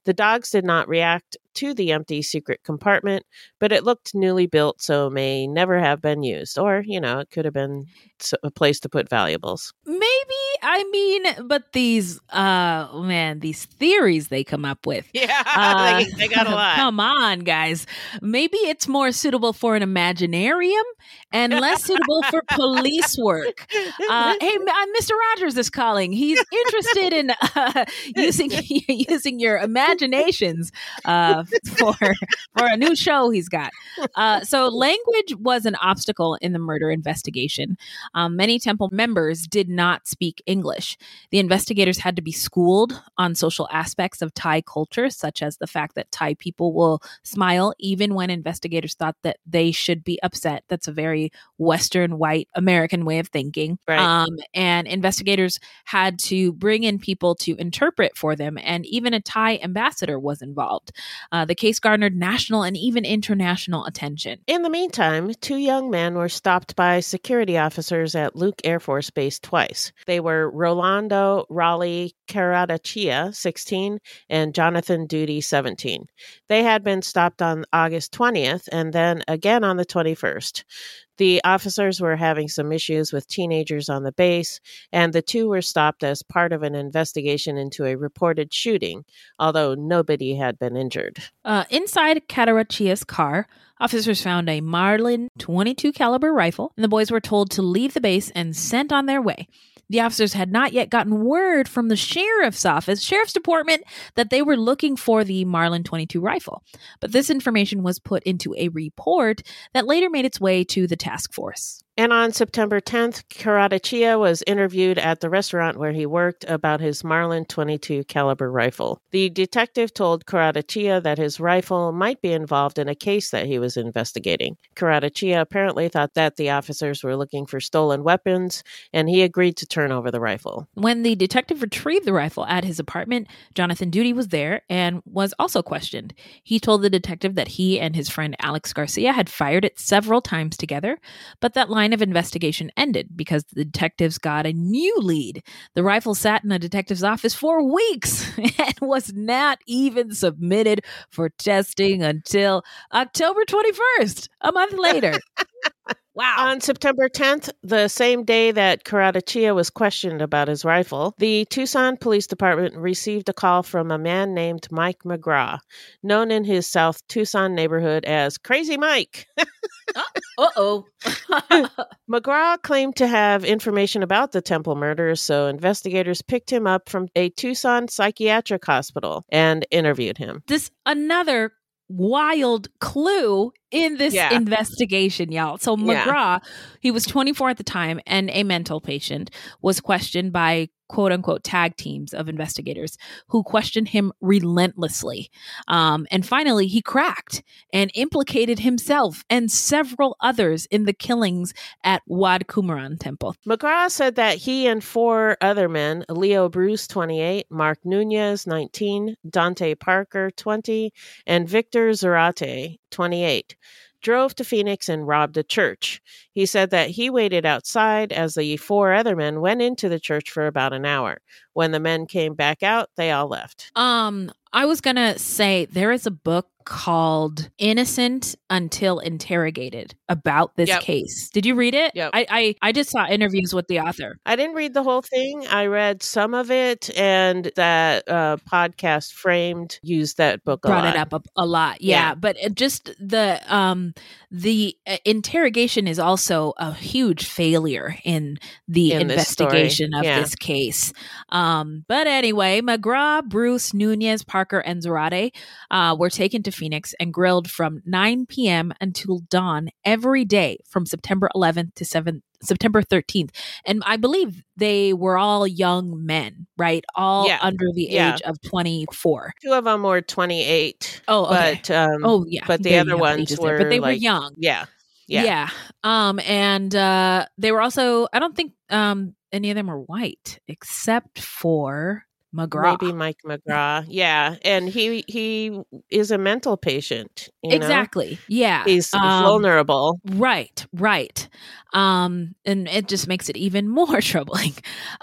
The dogs did not react to the empty secret compartment, but it looked newly built, so may never have been used. Or, you know, it could have been a place to put valuables. Maybe I mean, but these, uh, man, these theories they come up with. Yeah, Uh, they, they got a lot. Come on, guys. Maybe it's more suitable for an imaginarium and less suitable for police work. Uh, hey, uh, Mr. Rogers is calling. He's interested in uh, using using your imaginations uh, for for a new show he's got. Uh, so, language was an obstacle in the murder investigation. Um, many temple members did not speak English. The investigators had to be schooled on social aspects of Thai culture, such as the fact that Thai people will smile even when investigators thought that they should be upset. That's a very Western, white American way of thinking. Right. Um, and investigators had to bring in people to interpret for them, and even a Thai ambassador was involved. Uh, the case garnered national and even international attention. In the meantime, two young men were stopped by security officers at Luke Air Force Base twice. They were Rolando Raleigh Caratachea, 16, and Jonathan Doody, 17. They had been stopped on August 20th and then again on the 21st. The officers were having some issues with teenagers on the base, and the two were stopped as part of an investigation into a reported shooting, although nobody had been injured. Uh, inside Catarachia's car, officers found a Marlin 22 caliber rifle, and the boys were told to leave the base and sent on their way. The officers had not yet gotten word from the sheriff's office, sheriff's department, that they were looking for the Marlin 22 rifle. But this information was put into a report that later made its way to the task force. And on September 10th, Caratachea was interviewed at the restaurant where he worked about his Marlin 22 caliber rifle. The detective told Caratachea that his rifle might be involved in a case that he was investigating. Caratachea apparently thought that the officers were looking for stolen weapons, and he agreed to turn over the rifle. When the detective retrieved the rifle at his apartment, Jonathan Doody was there and was also questioned. He told the detective that he and his friend Alex Garcia had fired it several times together, but that line of investigation ended because the detectives got a new lead. The rifle sat in a detective's office for weeks and was not even submitted for testing until October 21st, a month later. Wow. On September 10th, the same day that Caratachea was questioned about his rifle, the Tucson Police Department received a call from a man named Mike McGraw, known in his South Tucson neighborhood as Crazy Mike. Uh oh. McGraw claimed to have information about the Temple murders, so investigators picked him up from a Tucson psychiatric hospital and interviewed him. This another wild clue in this Yeah. investigation, y'all. So Yeah. McGraw, he was 24 at the time and a mental patient, was questioned by quote unquote tag teams of investigators who questioned him relentlessly. Um, and finally, he cracked and implicated himself and several others in the killings at Wat Kumaran Temple. McGraw said that he and four other men, Leo Bruce, 28, Mark Nunez, 19, Dante Parker, 20, and Victor Zarate, 28, drove to Phoenix and robbed a church. He said that he waited outside as the four other men went into the church for about an hour. When the men came back out, they all left. Um, I was gonna say there is a book called Innocent Until Interrogated about this Yep. case. Did you read it? Yep. I, I I just saw interviews with the author. I didn't read the whole thing. I read some of it, and that uh, podcast framed used that book a Brought lot. it up a, a lot, yeah. Yeah. But it just the um the uh, interrogation is also a huge failure in the In this investigation of yeah. this case. Um, but anyway, McGraw, Bruce, Nunez, Parker, and Zarate uh, were taken to Phoenix and grilled from 9 p.m. until dawn every day from September 11th to 7th. September 13th. And I believe they were all young men, right? All Yeah. under the Yeah. age of 24. Two of them were 28. Oh, okay. but um, Oh, yeah. but the Very other ones were there, but they were young. Yeah, yeah, Yeah. Um, and uh, they were also, I don't think um, any of them were white except for McGraw. Maybe Mike McGraw. Yeah, and he he is a mental patient. you know? exactly. Yeah. He's Um, vulnerable. Right, right. Um, and it just makes it even more troubling.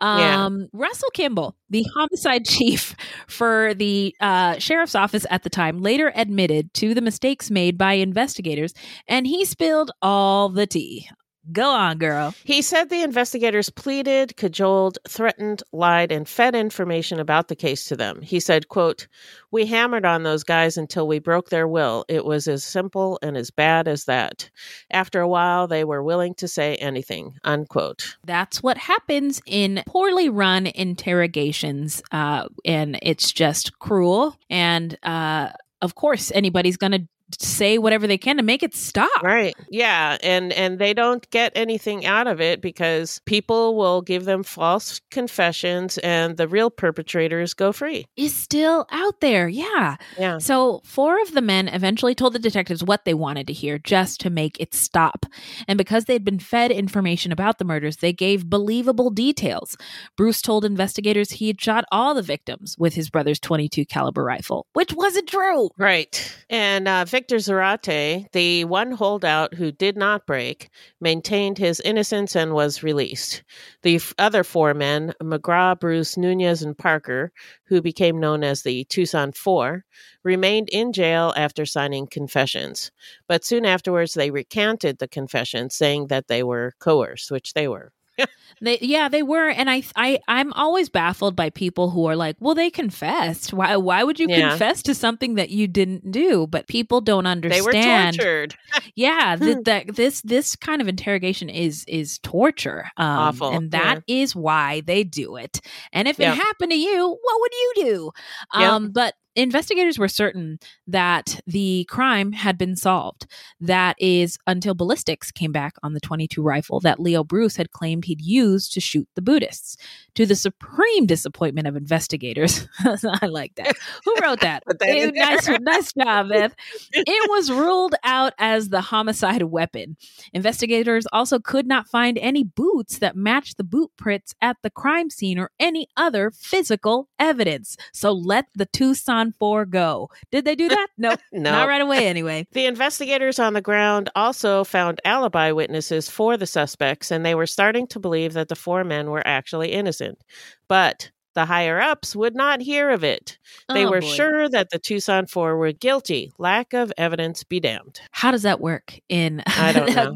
Yeah. Um, Russell Kimball, the homicide chief for the uh, sheriff's office at the time, later admitted to the mistakes made by investigators, and he spilled all the tea. Go on, girl. He said the investigators pleaded, cajoled, threatened, lied, and fed information about the case to them. He said, quote, We hammered on those guys until we broke their will. It was as simple and as bad as that. After a while, they were willing to say anything, unquote. That's what happens in poorly run interrogations, uh, and it's just cruel. And uh, of course, anybody's going to say whatever they can to make it stop. Right. Yeah, and and they don't get anything out of it because people will give them false confessions and the real perpetrators go free. Is still out there. Yeah. Yeah. So, four of the men eventually told the detectives what they wanted to hear just to make it stop. And because they'd been fed information about the murders, they gave believable details. Bruce told investigators he had shot all the victims with his brother's 22 caliber rifle, which wasn't true. Right. And uh, Victor Zarate, the one holdout who did not break, maintained his innocence and was released. The f- other four men, McGraw, Bruce, Nunez, and Parker, who became known as the Tucson Four, remained in jail after signing confessions. But soon afterwards, they recanted the confessions, saying that they were coerced, which they were. They, yeah, they were, and I, I, I'm always baffled by people who are like, "Well, they confessed. Why, why would you Yeah. confess to something that you didn't do?" But people don't understand. They understand. were tortured. yeah, th- that this this kind of interrogation is is torture. Um, Awful, and that is why they do it. And if Yep. it happened to you, what would you do? Yep. Um, but investigators were certain that the crime had been solved. That is until ballistics came back on the 22 rifle that Leo Bruce had claimed he'd used to shoot the Buddhists. To the supreme disappointment of investigators, I like that. Who wrote that? That Eh, nice, nice job, Beth. It was ruled out as the homicide weapon. Investigators also could not find any boots that matched the boot prints at the crime scene or any other physical evidence. So let the Tucson 4 go. Did they do that? No, No. not right away anyway. The investigators on the ground also found alibi witnesses for the suspects, and they were starting to believe that the four men were actually innocent. But the higher ups would not hear of it. They Oh, were boy. sure that the Tucson Four were guilty. Lack of evidence be damned. How does that work in I don't know.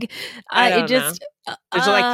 I I don't just It's like uh,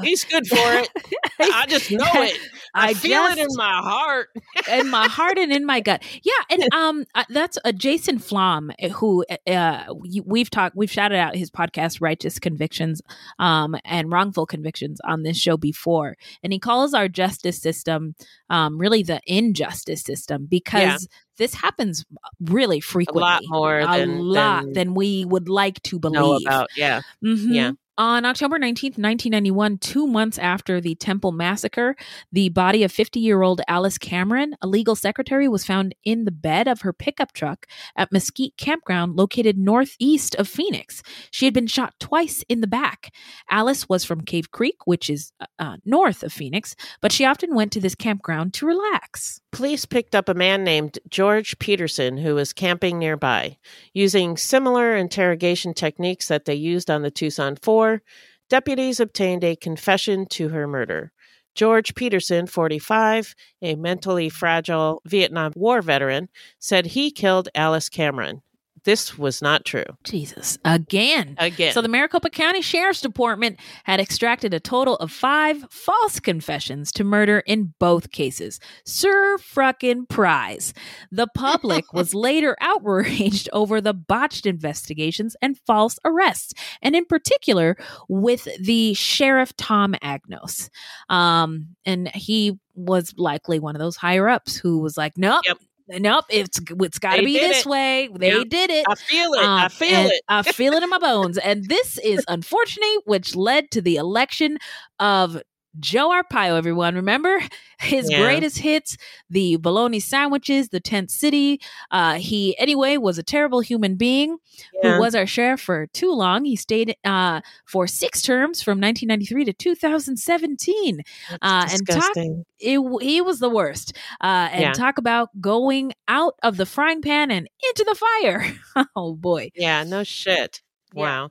that. He's good for it. I just know it. I, I feel it in my heart. in my heart and in my gut. Yeah, and um, uh, that's uh, Jason Flom, uh, who uh, we- we've talked, we've shouted out his podcast, Righteous Convictions, um, and Wrongful Convictions on this show before, and he calls our justice system, um, really the injustice system because. Yeah. This happens really frequently, A lot more a than- lot than than we would like to believe. About yeah. Mhm. Yeah. On October 19th, 1991, two months after the Temple massacre, the body of 50 year old Alice Cameron, a legal secretary, was found in the bed of her pickup truck at Mesquite Campground, located northeast of Phoenix. She had been shot twice in the back. Alice was from Cave Creek, which is uh, uh, north of Phoenix, but she often went to this campground to relax. Police picked up a man named George Peterson who was camping nearby. Using similar interrogation techniques that they used on the Tucson Four, deputies obtained a confession to her murder. George Peterson, 45, a mentally fragile Vietnam War veteran, said he killed Alice Cameron. This was not true. Jesus. Again. Again. So the Maricopa County Sheriff's Department had extracted a total of five false confessions to murder in both cases. Sir fruckin' prize. The public was later outraged over the botched investigations and false arrests, and in particular with the Sheriff Tom Agnos. Um, and he was likely one of those higher ups who was like, nope. Nope, it's it's got to be this it. way. They Yep. did it. I feel it. I Um, feel it. I feel it in my bones. And this is unfortunate, which led to the election of Joe Arpaio, everyone. Remember his Yeah. greatest hits, the bologna sandwiches, the tent city. Uh, he, anyway, was a terrible human being Yeah. who was our sheriff for too long. He stayed uh, for six terms from 1993 to 2017. Uh, and talk, it, he was the worst. Uh, and Yeah. talk about going out of the frying pan and into the fire. oh, boy. Yeah, no shit. Wow.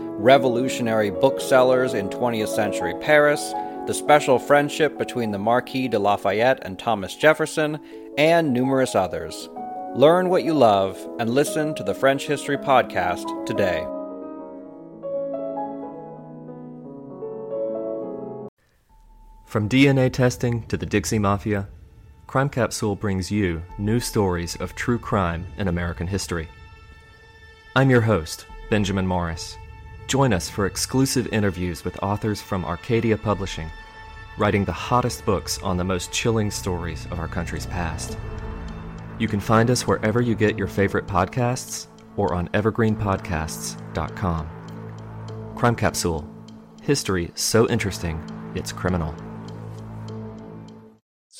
revolutionary booksellers in 20th century Paris, the special friendship between the Marquis de Lafayette and Thomas Jefferson, and numerous others. Learn what you love and listen to the French History Podcast today. From DNA testing to the Dixie Mafia, Crime Capsule brings you new stories of true crime in American history. I'm your host, Benjamin Morris. Join us for exclusive interviews with authors from Arcadia Publishing, writing the hottest books on the most chilling stories of our country's past. You can find us wherever you get your favorite podcasts or on evergreenpodcasts.com. Crime Capsule History so interesting, it's criminal.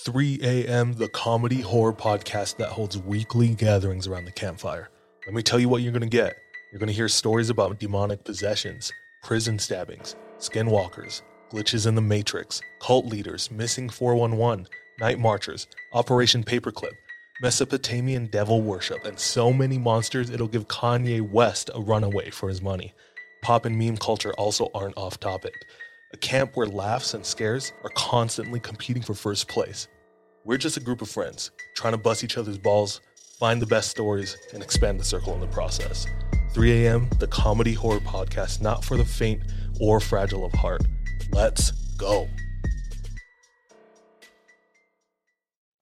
3 a.m., the comedy horror podcast that holds weekly gatherings around the campfire. Let me tell you what you're going to get. You're going to hear stories about demonic possessions, prison stabbings, skinwalkers, glitches in the Matrix, cult leaders, missing 411, night marchers, Operation Paperclip, Mesopotamian devil worship, and so many monsters it'll give Kanye West a runaway for his money. Pop and meme culture also aren't off topic. A camp where laughs and scares are constantly competing for first place. We're just a group of friends trying to bust each other's balls, find the best stories, and expand the circle in the process. 3 a.m., the comedy horror podcast, not for the faint or fragile of heart. Let's go.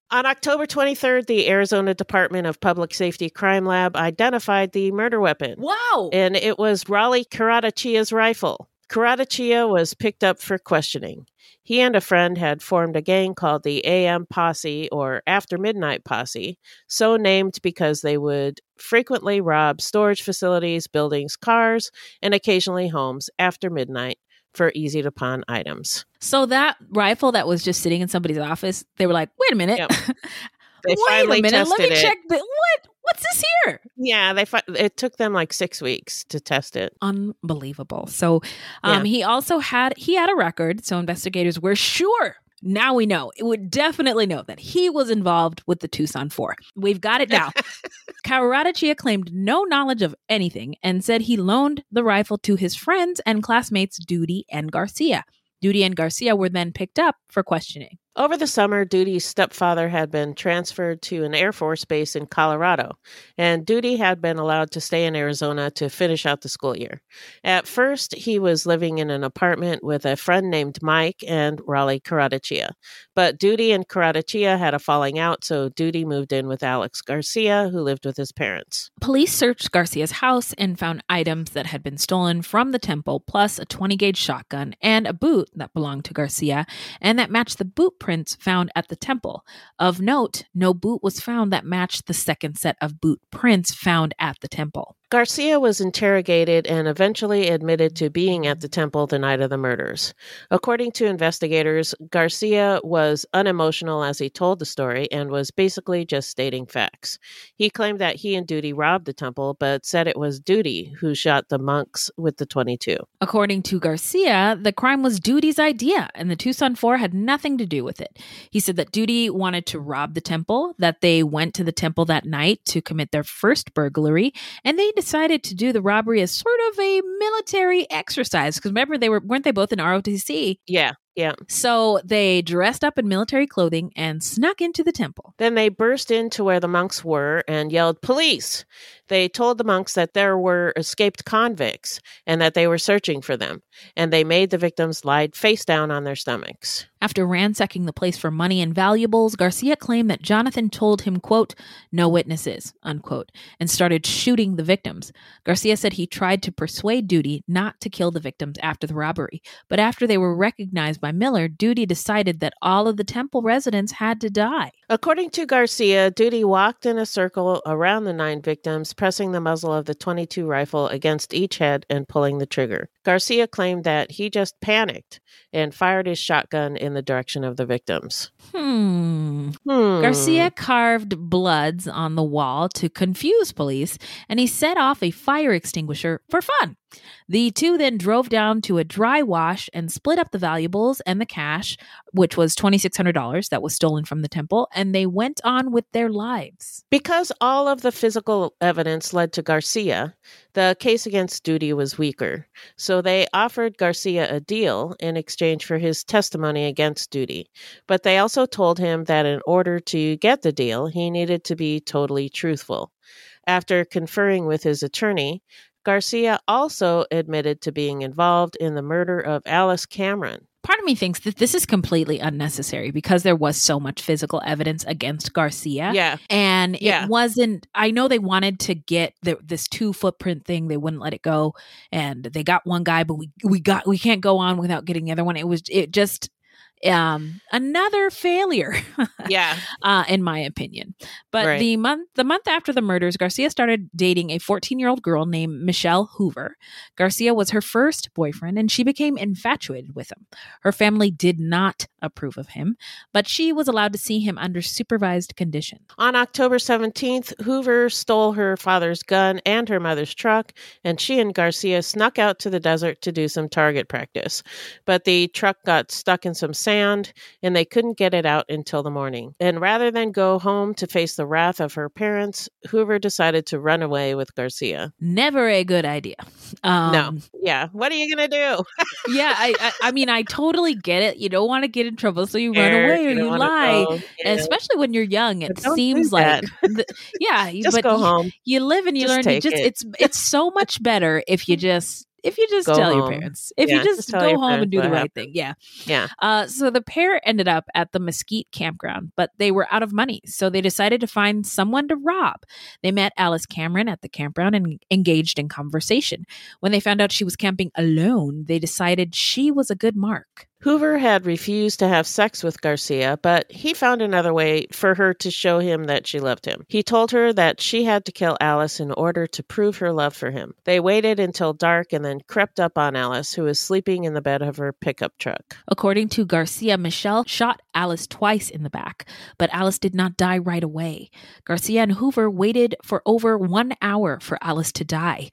On October 23rd, the Arizona Department of Public Safety Crime Lab identified the murder weapon. Wow. And it was Raleigh Caratachea's rifle. Caratachea was picked up for questioning. He and a friend had formed a gang called the AM Posse or After Midnight Posse, so named because they would frequently rob storage facilities, buildings, cars, and occasionally homes after midnight for easy to pawn items. So that rifle that was just sitting in somebody's office, they were like, "Wait a minute, They wait finally a minute, let me it. check the what? What's this here?" Yeah, they fi- it took them like six weeks to test it. Unbelievable. So, um, Yeah. he also had he had a record. So investigators were sure. Now we know. It would definitely know that he was involved with the Tucson Four. We've got it now. Caratachea claimed no knowledge of anything and said he loaned the rifle to his friends and classmates Doody and Garcia. Doody and Garcia were then picked up for questioning. Over the summer, Doody's stepfather had been transferred to an Air Force base in Colorado, and Doody had been allowed to stay in Arizona to finish out the school year. At first, he was living in an apartment with a friend named Mike and Raleigh Caratachea. But Doody and Caratachea had a falling out, so Doody moved in with Alex Garcia, who lived with his parents. Police searched Garcia's house and found items that had been stolen from the temple, plus a 20 gauge shotgun and a boot that belonged to Garcia, and that matched the boot found at the temple. Of note, no boot was found that matched the second set of boot prints found at the temple. Garcia was interrogated and eventually admitted to being at the temple the night of the murders. According to investigators, Garcia was unemotional as he told the story and was basically just stating facts. He claimed that he and Doody robbed the temple, but said it was Doody who shot the monks with the 22. According to Garcia, the crime was Doody's idea, and the Tucson Four had nothing to do with it. He said that Doody wanted to rob the temple, that they went to the temple that night to commit their first burglary, and they decided to do the robbery as sort of a military exercise. Because remember, they were weren't they both in ROTC? Yeah, yeah. So they dressed up in military clothing and snuck into the temple. Then they burst into where the monks were and yelled, Police! They told the monks that there were escaped convicts and that they were searching for them, and they made the victims lie face down on their stomachs. After ransacking the place for money and valuables, Garcia claimed that Jonathan told him, quote, no witnesses, unquote, and started shooting the victims. Garcia said he tried to persuade Doody not to kill the victims after the robbery, but after they were recognized by Miller, Doody decided that all of the temple residents had to die. According to Garcia, Doody walked in a circle around the nine victims, pressing the muzzle of the 22 rifle against each head and pulling the trigger. Garcia claimed that he just panicked and fired his shotgun in the direction of the victims. Hmm. Hmm. Garcia carved bloods on the wall to confuse police, and he set off a fire extinguisher for fun. The two then drove down to a dry wash and split up the valuables and the cash, which was $2,600 that was stolen from the temple, and they went on with their lives. Because all of the physical evidence led to Garcia, the case against Doody was weaker. So they offered Garcia a deal in exchange for his testimony against Doody. But they also told him that in order to get the deal, he needed to be totally truthful. After conferring with his attorney, Garcia also admitted to being involved in the murder of Alice Cameron, part of me thinks that this is completely unnecessary because there was so much physical evidence against Garcia. Yeah. And it Yeah. wasn't, I know they wanted to get the, this two footprint thing. They wouldn't let it go. And they got one guy, but we, we got, we can't go on without getting the other one. It was, it just, um another failure Yeah. uh in my opinion but Right. the month the month after the murders garcia started dating a 14 year old girl named michelle hoover garcia was her first boyfriend and she became infatuated with him her family did not approve of him but she was allowed to see him under supervised condition On October 17th, Hoover stole her father's gun and her mother's truck, and she and Garcia snuck out to the desert to do some target practice. But the truck got stuck in some sand, and they couldn't get it out until the morning. And rather than go home to face the wrath of her parents, Hoover decided to run away with Garcia. never a good idea um no. Yeah. What are you going to do? yeah I, I i mean i totally get it you don't want to get in trouble so you run away or you you lie especially when you're young it But don't do seems like the- yeah you- Just but go you, home. you live and you Just learn you just it. it's it's so much better if you just if you just Go tell your parents if Yeah, you just, just go home and do the right happened. thing yeah Yeah. uh, so the pair ended up at the Mesquite campground, but they were out of money. So they decided to find someone to rob. They met Alice Cameron at the campground and engaged in conversation. When they found out she was camping alone, they decided she was a good mark. Hoover had refused to have sex with Garcia, but he found another way for her to show him that she loved him. He told her that she had to kill Alice in order to prove her love for him. They waited until dark and then crept up on Alice, who was sleeping in the bed of her pickup truck. According to Garcia, Michelle shot Alice twice in the back, but Alice did not die right away. Garcia and Hoover waited for over one hour for Alice to die.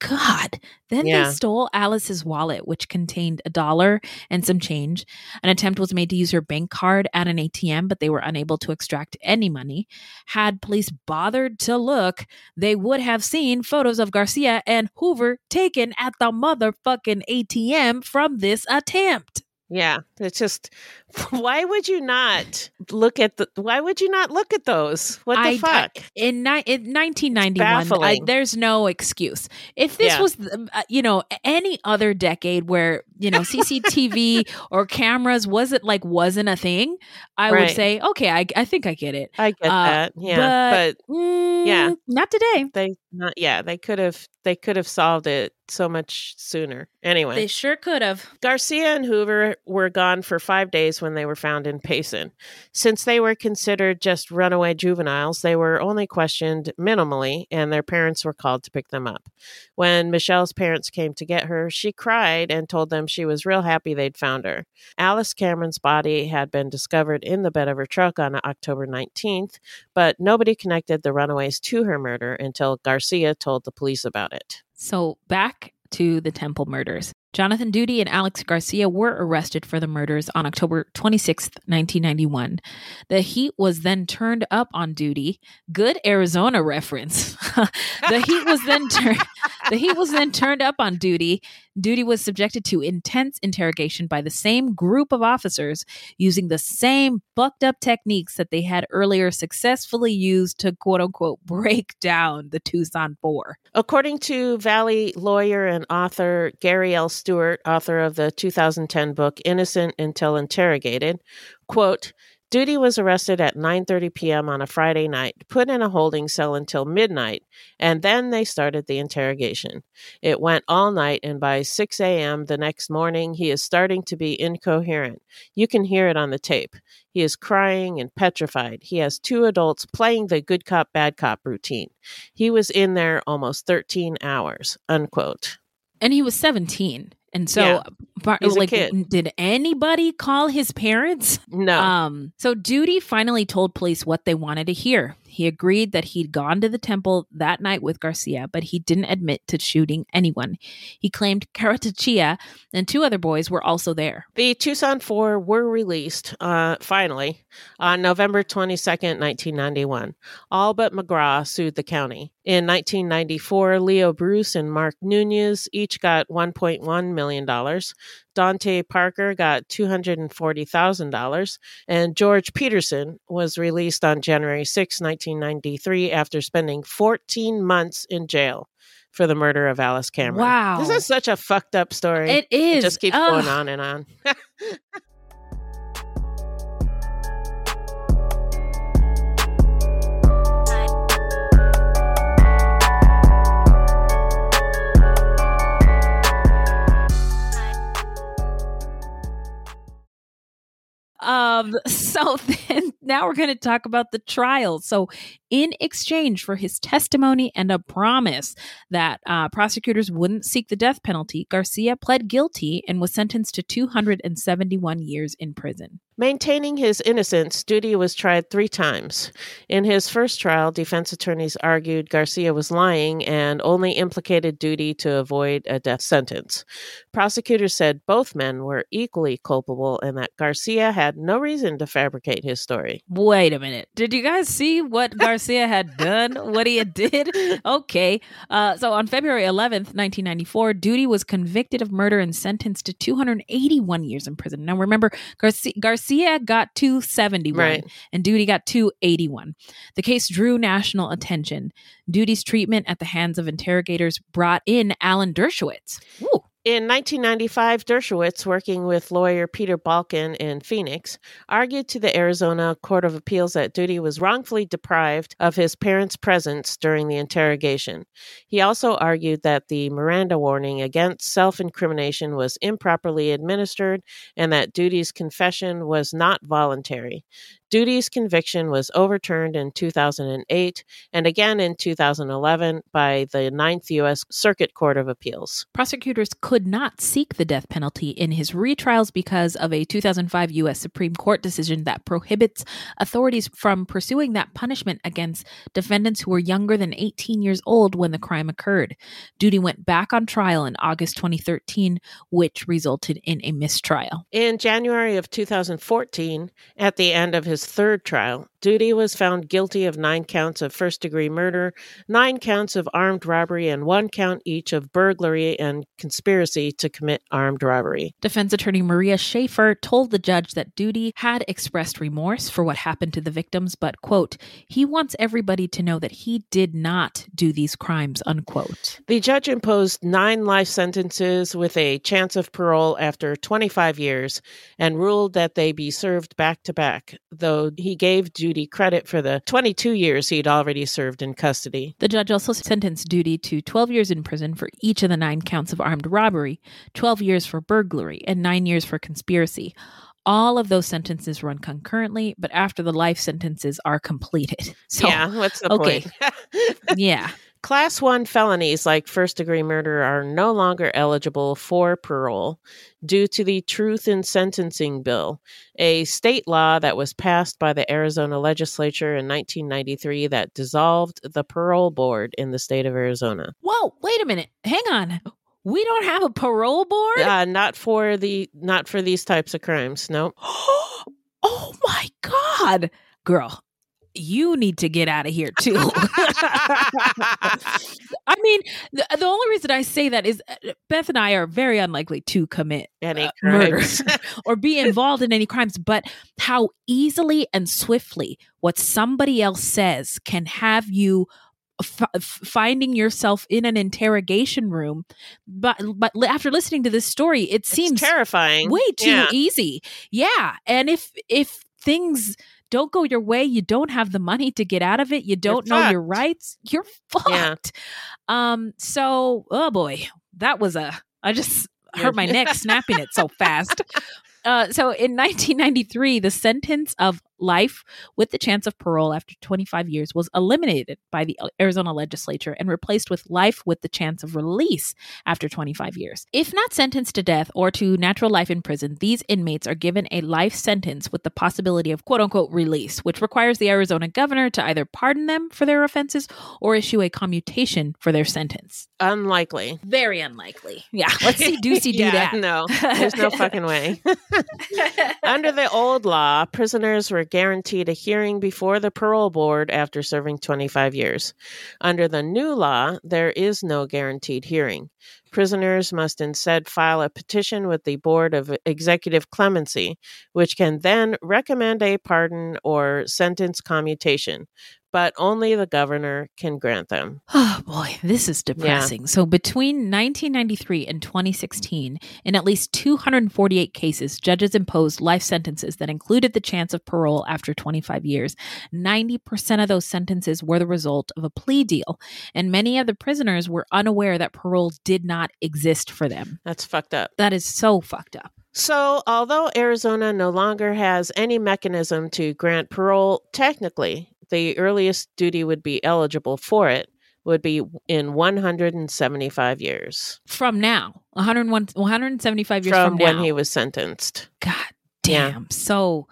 God. Then Yeah. they stole Alice's wallet, which contained a dollar and some change. An attempt was made to use her bank card at an ATM, but they were unable to extract any money. Had police bothered to look, they would have seen photos of Garcia and Hoover taken at the motherfucking ATM from this attempt. Yeah, it's just why would you not look at the why would you not look at those? What the I- I- fuck? in, ni- in 1991, I, there's no excuse. If this Yeah. was, uh, you know, any other decade where you know CCTV or cameras wasn't like wasn't a thing, I would say, okay, I, I think I get it. I get Uh, that. Yeah, but, mm, yeah, not today. they not yeah, they could have they could have solved it so much sooner. Anyway, They sure could have. Garcia and Hoover were gone for five days when they were found in Payson. Since they were considered just runaway juveniles, they were only questioned minimally, and their parents were called to pick them up. When Michelle's parents came to get her, she cried and told them she was real happy they'd found her. Alice Cameron's body had been discovered in the bed of her truck on October 19th, but nobody connected the runaways to her murder until Garcia told the police about it. So back to the Temple murders. Jonathan Doody and Alex Garcia were arrested for the murders on October 26th, 1991. The heat was then turned up on Doody. Good Arizona reference. the heat was then turned the heat was then turned up on Doody. Doody was subjected to intense interrogation by the same group of officers using the same fucked up techniques that they had earlier successfully used to quote unquote break down the Tucson 4. According to Valley lawyer and author Gary L. Stewart, author of the 2010 book Innocent Until Interrogated, quote, Doody was arrested at 9:30 p.m. on a Friday night, put in a holding cell until midnight, and then they started the interrogation. It went all night and by 6 a.m. the next morning he is starting to be incoherent. You can hear it on the tape. He is crying and petrified. He has two adults playing the good cop bad cop routine. He was in there almost 13 hours. Unquote. And he was 17 and so Yeah. a like kid. did anybody call his parents No. um so doody finally told police what they wanted to hear he agreed that he'd gone to the temple that night with garcia but he didn't admit to shooting anyone he claimed caratachea and two other boys were also there The Tucson Four were released, uh, finally, on November 22nd, 1991. All but McGraw sued the county. In 1994, Leo Bruce and Mark Nunez each got $1.1 million. Dante Parker got $240,000. And George Peterson was released on January 6, 1993, after spending 14 months in jail. for the murder of Alice Cameron. Wow. This is such a fucked up story. It is. It just keeps Ugh. going on and on. Um, so then now we're going to talk about the trial. So, in exchange for his testimony and a promise that uh, prosecutors wouldn't seek the death penalty, Garcia pled guilty and was sentenced to 271 years in prison. Maintaining his innocence, Doody was tried three times. In his first trial, defense attorneys argued Garcia was lying and only implicated Doody to avoid a death sentence. Prosecutors said both men were equally culpable and that Garcia had no reason to fabricate his story. Wait a minute. Did you guys see what Garcia had done? What he had did? Okay. Uh, so on February 11th, 1994, Doody was convicted of murder and sentenced to 281 years in prison. Now remember, Garcia, Garcia got 271 Right. and Doody got 281. The case drew national attention. Doody's treatment at the hands of interrogators brought in Alan Dershowitz. In 1995, Dershowitz, working with lawyer Peter Balkin in Phoenix, argued to the Arizona Court of Appeals that Doody was wrongfully deprived of his parents' presence during the interrogation. He also argued that the Miranda warning against self incrimination was improperly administered and that Doody's confession was not voluntary. Doody's conviction was overturned in 2008 and again in 2011 by the Ninth U.S. Circuit Court of Appeals. Prosecutors could not seek the death penalty in his retrials because of a 2005 U.S. Supreme Court decision that prohibits authorities from pursuing that punishment against defendants who were younger than 18 years old when the crime occurred. Doody went back on trial in August 2013, which resulted in a mistrial. In January of 2014, at the end of his third trial, Doody was found guilty of nine counts of first degree murder, nine counts of armed robbery, and one count each of burglary and conspiracy to commit armed robbery. Defense attorney Maria Schaefer told the judge that Doody had expressed remorse for what happened to the victims, but, quote, he wants everybody to know that he did not do these crimes, unquote. The judge imposed nine life sentences with a chance of parole after 25 years and ruled that they be served back to back, though he gave Doody credit for the 22 years he'd already served in custody. The judge also sentenced Doody to 12 years in prison for each of the nine counts of armed robbery, 12 years for burglary, and nine years for conspiracy. All of those sentences run concurrently, but after the life sentences are completed. So, yeah, what's the okay. point? yeah. Class 1 felonies like first degree murder are no longer eligible for parole due to the Truth in Sentencing Bill, a state law that was passed by the Arizona legislature in 1993 that dissolved the parole board in the state of Arizona. Whoa, wait a minute. Hang on. We don't have a parole board? Uh, not for the not for these types of crimes. No. oh my god. Girl, you need to get out of here too. I mean, the, the only reason I say that is uh, Beth and I are very unlikely to commit Any uh, or be involved in any crimes, but how easily and swiftly what somebody else says can have you f- finding yourself in an interrogation room but but after listening to this story it seems terrifying way too Yeah. easy yeah and if if things don't go your way. You don't have the money to get out of it. You don't know your rights. You're fucked. Um so oh boy. That was a i just hurt my neck snapping it so fast. Uh, so in 1993, the sentence of life with the chance of parole after 25 years was eliminated by the Arizona legislature and replaced with life with the chance of release after 25 years. If not sentenced to death or to natural life in prison, these inmates are given a life sentence with the possibility of quote unquote release, which requires the Arizona governor to either pardon them for their offenses or issue a commutation for their sentence. Unlikely. Very unlikely. Yeah. Let's see Ducey do Yeah, that. No, there's no fucking way. Under the old law, prisoners were guaranteed a hearing before the parole board after serving 25 years. Under the new law, there is no guaranteed hearing. Prisoners must instead file a petition with the Board of Executive Clemency, which can then recommend a pardon or sentence commutation, but only the governor can grant them. Oh boy, this is depressing. So between 1993 and 2016, in at least 248 cases, judges imposed life sentences that included the chance of parole after 25 years. 90% of those sentences were the result of a plea deal, and many of the prisoners were unaware that parole did not exist for them. That's fucked up. That is so fucked up. So, although Arizona no longer has any mechanism to grant parole, technically, the earliest doody would be eligible for it would be in 175 years From now, 101, 175 years from from, when now. he was sentenced. God damn. So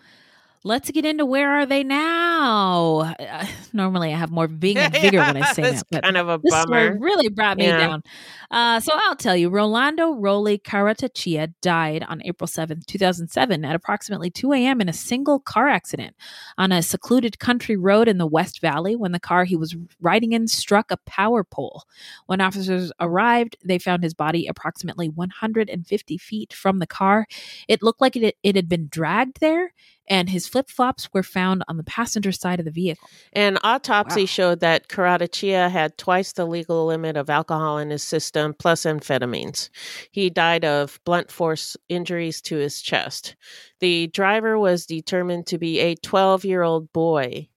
let's get into where are they now? Uh, normally I have more ving and vigor when I say that, but kind of a this story bummer. really brought me Yeah. down. Uh, so I'll tell you, Rolando Roli Caratachea died on April 7th, 2007 at approximately 2 a.m. in a single car accident on a secluded country road in the West Valley when the car he was riding in struck a power pole. When officers arrived, they found his body approximately 150 feet from the car. It looked like it, it had been dragged there, and his flip flops were found on the passenger side of the vehicle. An autopsy showed that Caratachea had twice the legal limit of alcohol in his system plus amphetamines. He died of blunt force injuries to his chest. The driver was determined to be a 12 year old boy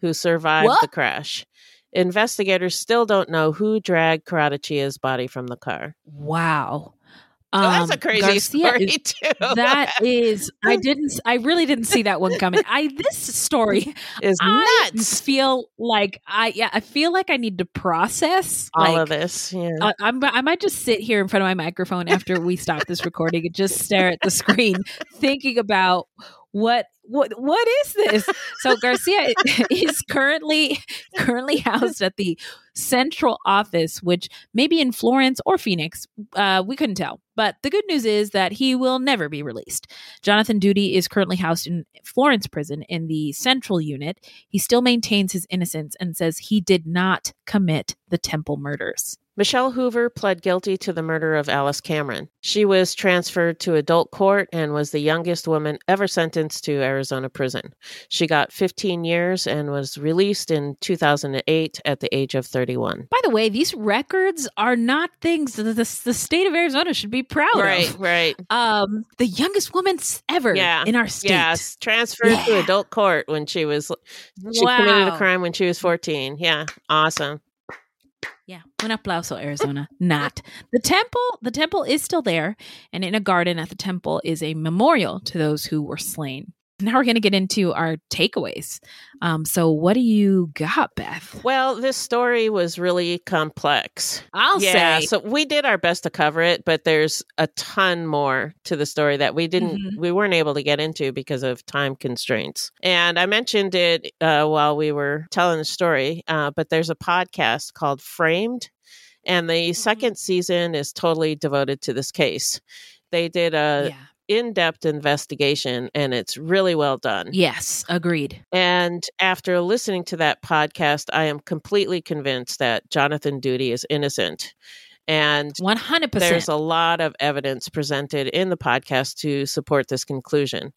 who survived What? the crash. Investigators still don't know who dragged Caratachea's body from the car. Wow. Oh, that's a Um, crazy Garcia story, is- too. That is, I didn't, I really didn't see that one coming. I this story is I nuts. Feel like I, yeah, I feel like I need to process All like, of this. Yeah. I, I'm, I might just sit here in front of my microphone after we stop this recording and just stare at the screen, thinking about what what what is this? So Garcia is currently currently housed at the central office, which may be in Florence or Phoenix. Uh, we couldn't tell. But the good news is that he will never be released. Jonathan Doody is currently housed in Florence prison in the central unit. He still maintains his innocence and says he did not commit the Temple murders. Michelle Hoover pled guilty to the murder of Alice Cameron. She was transferred to adult court and was the youngest woman ever sentenced to Arizona prison. She got 15 years and was released in 2008 at the age of 31. By the way, these records are not things that the, the state of Arizona should be proud Right, of. right. right. Um, the youngest woman ever Yeah, in our state. Yes, transferred to adult court when she was she committed a crime when she was 14. Yeah, awesome. Yeah, un aplauso, Arizona. Not the temple. The temple is still there, and in a garden at the temple is a memorial to those who were slain. Now we're going to get into our takeaways. Um, so, what do you got, Beth? Well, this story was really complex. I'll yeah, say. so we did our best to cover it, but there's a ton more to the story that we didn't Mhm. we weren't able to get into because of time constraints. And I mentioned it uh, while we were telling the story, uh, but there's a podcast called Framed, and the second season is totally devoted to this case. They did a in-depth investigation and it's really well done. Yes, agreed. And after listening to that podcast, I am completely convinced that Jonathan Doody is innocent. And 100%. there's a lot of evidence presented in the podcast to support this conclusion.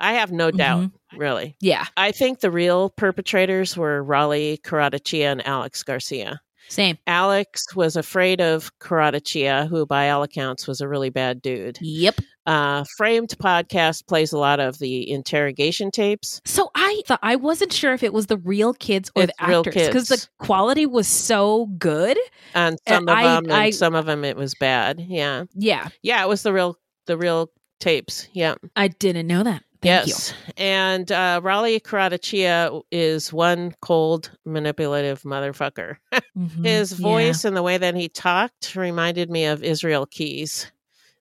I have no doubt, really. Mm-hmm. Yeah. I think the real perpetrators were Raleigh Caratachea and Alex Garcia. Same. Alex was afraid of Caratachea, who by all accounts was a really bad dude. Yep. Uh, Framed podcast plays a lot of the interrogation tapes. So I thought I wasn't sure if it was the real kids or It's the actors because the quality was so good. and And some of I- them, and I- some of them it was bad. Yeah, Yeah, yeah, it was the real, the real tapes. Yeah. I didn't know that. Thank yes, and uh, Raleigh Caratachea is one cold, manipulative motherfucker. you. Mhm. His Yeah. voice and the way that he talked reminded me of Israel Keys.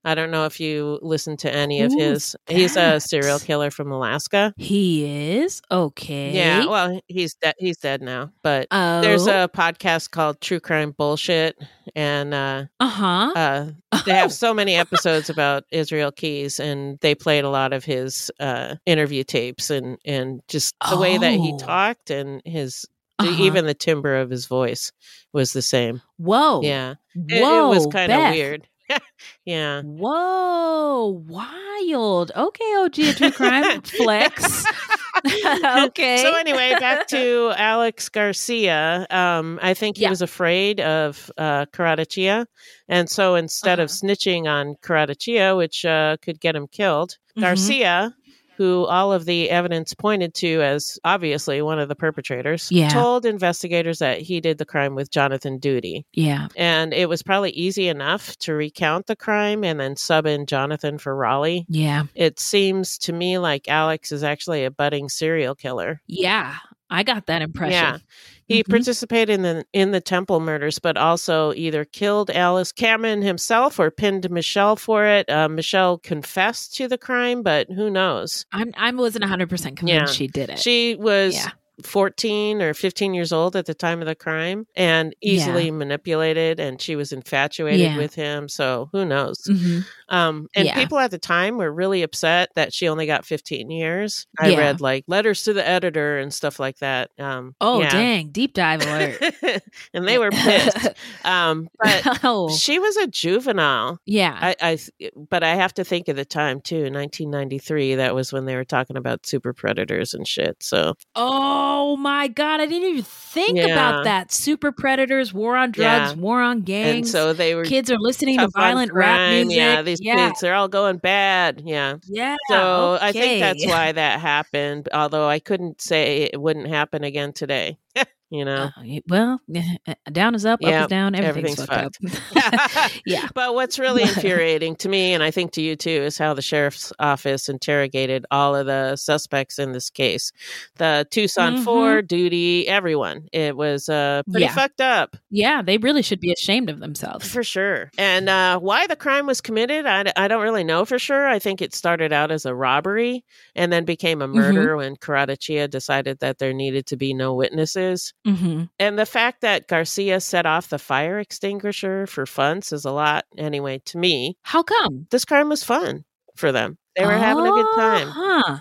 I don't know if you listened to any of his. He's a serial killer from Alaska. He is okay. Yeah, well, he's dead. He's dead now. But there's Oh. a podcast called True Crime Bullshit, and uh, uh-huh. uh, they have so many episodes about Israel Keys, and they played a lot of his uh, interview tapes and and just the way that he Oh. talked and his Uh-huh. Even the timbre of his voice was the same. Whoa. Yeah. It, it Whoa. was kind of weird. yeah. Whoa. Wild. Okay, OG of True Crime Flex. okay. So anyway, back to Alex Garcia. Um, I think he Yeah. was afraid of uh, Caratachea, and so instead of Uh-huh. snitching on Caratachea, which uh, could get him killed, Mhm. Garcia, who all of the evidence pointed to as obviously one of the perpetrators, Yeah. told investigators that he did the crime with Jonathan Doody. Yeah. And it was probably easy enough to recount the crime and then sub in Jonathan for Raleigh. Yeah. It seems to me like Alex is actually a budding serial killer. Yeah. I got that impression. Yeah. He Mhm. participated in the in the temple murders, but also either killed Alice Cameron himself or pinned Michelle for it. Uh, Michelle confessed to the crime, but who knows? I'm I wasn't 100% convinced yeah. she did it. She was Yeah. 14 or 15 years old at the time of the crime and easily Yeah. manipulated and she was infatuated Yeah. with him so who knows Mhm. um and Yeah. people at the time were really upset that she only got 15 years i read like letters to the editor and stuff like that um Oh, dang. Deep dive alert. and they were pissed um but oh. she was a juvenile Yeah. I, I but I have to think of the time too. 1993. That was when they were talking about super predators and shit. So Oh Oh my god, I didn't even think Yeah. about that. Super predators, war on drugs, Yeah. war on gangs. and so they were kids are listening to violent rap music. Yeah, these yeah. kids they're all going bad. Yeah. Yeah. So I think that's why that happened. Although I couldn't say it wouldn't happen again today. you know. Uh, well, down is up, up is down, everything's, everything's fucked up. yeah. But what's really infuriating to me, and I think to you too, is how the sheriff's office interrogated all of the suspects in this case. The Tucson Mhm. Four, Doody, everyone. It was uh, pretty Yeah. fucked up. Yeah, they really should be ashamed of themselves. For sure. And uh, why the crime was committed, I, I don't really know for sure. I think it started out as a robbery and then became a Mm-hmm. murder when Caratachea decided that there needed to be no witnesses. Mm-hmm. And the fact that Garcia set off the fire extinguisher for fun says a lot, anyway, to me. How come? This crime was fun for them. They were having a good time. Huh.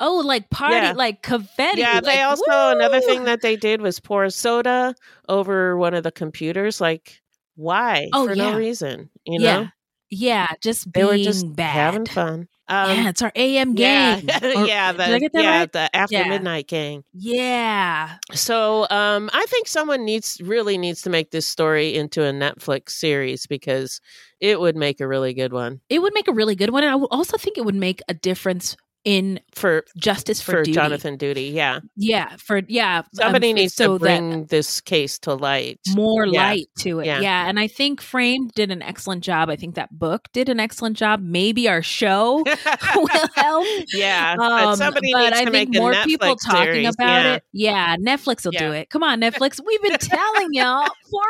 Oh, like party, Yeah. like confetti. Yeah, they like, also, another thing that they did was pour soda over one of the computers. Like, why? Oh, for yeah. no reason, you yeah. know? Yeah, just They being were just bad. having fun. Um, yeah, it's our AM yeah, gang. Or- yeah, did I the yeah right? the after Yeah. midnight gang. Yeah. So um, I think someone needs really needs to make this story into a Netflix series because it would make a really good one It would make a really good one. And I would also think it would make a difference in for justice for, for doody. Jonathan Doody. Yeah, Yeah, for yeah. um, somebody f- needs so to bring this case to light. more Yeah. light to it. Yeah. Yeah. And I think Frame did an excellent job. I think that book did an excellent job. Maybe our show will help. Yeah, but Um, somebody but needs I to think make more Netflix people talking series. about yeah. it. Yeah, Netflix will do it. Come on, Netflix. We've been telling y'all for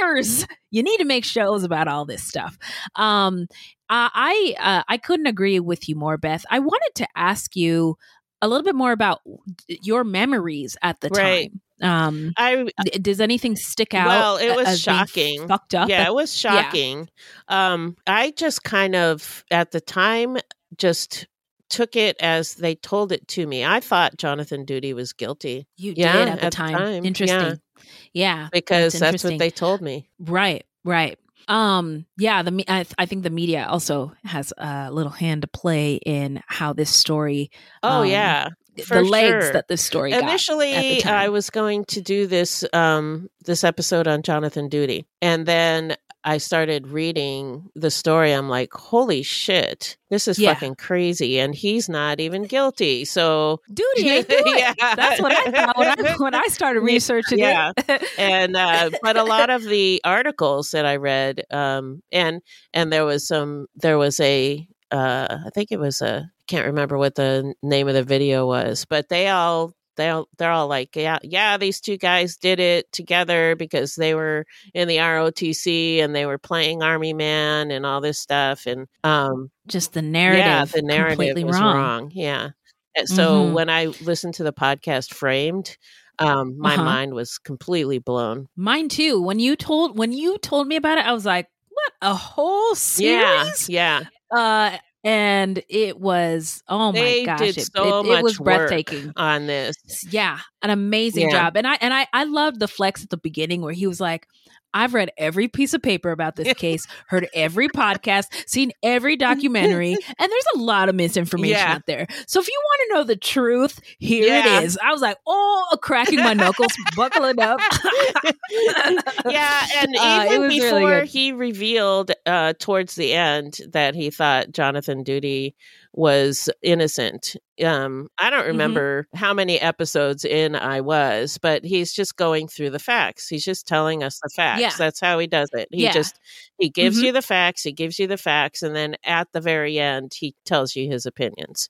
years. You need to make shows about all this stuff. Um, uh, I uh, I couldn't agree with you more, Beth. I wanted to ask you a little bit more about your memories at the Right. time. Um, I d- does anything stick out? Well, it was shocking. Fucked up. Yeah, it was Yeah. shocking. Um, I just kind of at the time just took it as they told it to me. I thought Jonathan Doody was guilty. You Yeah, did at the time. Interesting. Yeah, Yeah, because that's that's, what they told me. Right, right. Um, yeah, the me- I, th- I think the media also has a little hand to play in how this story. Oh um, yeah. the legs sure. that this story got at the Initially. I was going to do this um this episode on Jonathan Doody, and then I started reading the story. I'm like, holy shit, this is Yeah. fucking crazy, and he's not even guilty. So Doody ain't do it. Yeah. That's what I thought when I, when I started researching yeah it. and uh but a lot of the articles that i read um and and there was some there was a uh i think it was a can't remember what the name of the video was but they all they all they're all like yeah yeah these two guys did it together because they were in the ROTC and they were playing army man and all this stuff and um Just the narrative. yeah, the narrative completely was wrong. wrong. Yeah. And So Mhm. when I listened to the podcast Framed, um, my Uh-huh. mind was completely blown. Mine too. When you told when you told me about it, I was like, "What a whole series? Yeah, yeah. Uh, and it was oh they my gosh, it, so it, much it was breathtaking. on this. Yeah, an amazing Yeah. job. And I and I I loved the flex at the beginning where he was like, I've read every piece of paper about this case, heard every podcast, seen every documentary, and there's a lot of misinformation Yeah. out there. So if you want to know the truth, here Yeah. it is. I was like, oh, cracking my knuckles, buckling up. yeah, and Uh, even really before good. he revealed uh, towards the end that he thought Jonathan Doody was innocent. Um, I Mm-hmm. don't remember how many episodes in I was, but he's just going through the facts. He's just telling us the facts. Yeah. That's how he does it. He Yeah. just he gives Mhm. you the facts. He gives you the facts, and then at the very end, he tells you his opinions.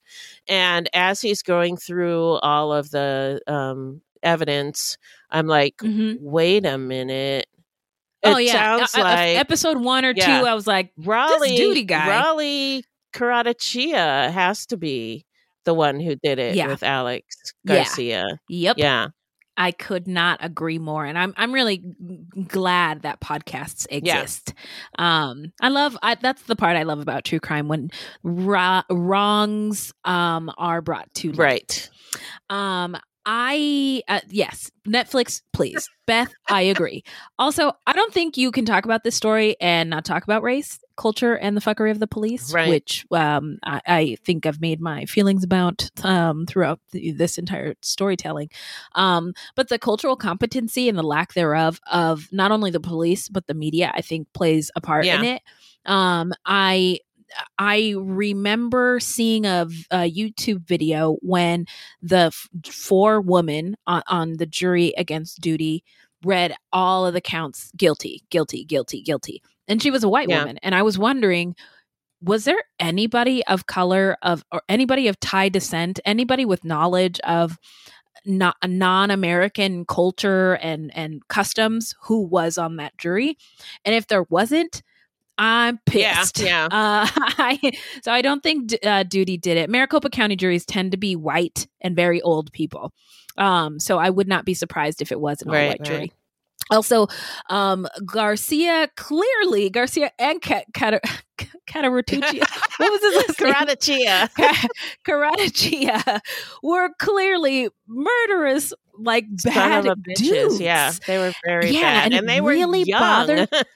And as he's going through all of the um, evidence, I'm like, wait a minute. It oh yeah, sounds Uh, uh, like episode one or Yeah. two. I was like, Raleigh duty guy. Raleigh Caratachea has to be the one who did it Yeah. with Alex Yeah. Garcia. Yep. Yeah. I could not agree more, and I'm I'm really glad that podcasts exist. Um, I love I, that's the part I love about true crime when ra- wrongs um are brought to light. Right. Um, I uh, yes, Netflix, please, Beth. I agree. Also, I don't think you can talk about this story and not talk about race, culture, and the fuckery of the police, Right. which um, I, I think I've made my feelings about um, throughout the, this entire storytelling. Um, but the cultural competency and the lack thereof of not only the police but the media, I think, plays a part in it. Um, I I remember seeing a YouTube video when the f- four women on, on the jury against doody read all of the counts guilty, guilty, guilty, guilty. And she was a white Yeah. woman. And I was wondering, was there anybody of color of or anybody of Thai descent, anybody with knowledge of not non-American culture and and customs who was on that jury? And if there wasn't, I'm pissed. yeah. Uh, I, so I don't think D- uh, Doody did it. Maricopa County juries tend to be white and very old people. Um, so I would not be surprised if it was an all Right, white jury. Also, um, Garcia clearly Garcia and Cat Cat Cataratucci. what was his last. Ka- were clearly murderous, like bad of a bitches. dudes. Yeah. They were very Yeah, bad. and And, they were really young. bothered- and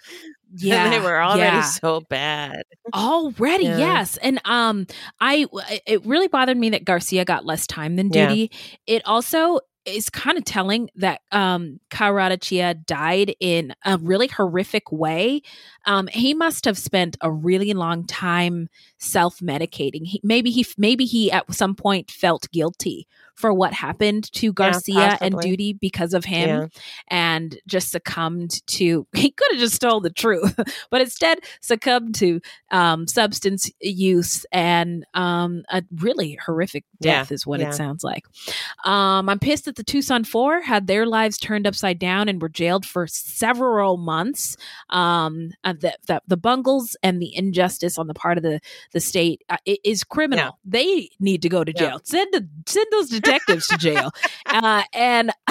Yeah, they were already yeah. so bad. already Yeah. yes and um i it really bothered me that garcia got less time than Yeah. doody it also is kind of telling that um Caratachea died in a really horrific way. Um he must have spent a really long time self-medicating. He, maybe he maybe he at some point felt guilty for what happened to Garcia and. Doody because of him Yeah. and just succumbed to he could have just told the truth but instead succumbed to um, substance use and um, a really horrific Yeah, death is what yeah. it sounds like um, i'm pissed that the tucson four had their lives turned upside down and were jailed for several months um, uh, the, the, the bungles and the injustice on the part of the, the state uh, is criminal they need to go to Yeah. jail send send those detectives to jail uh, and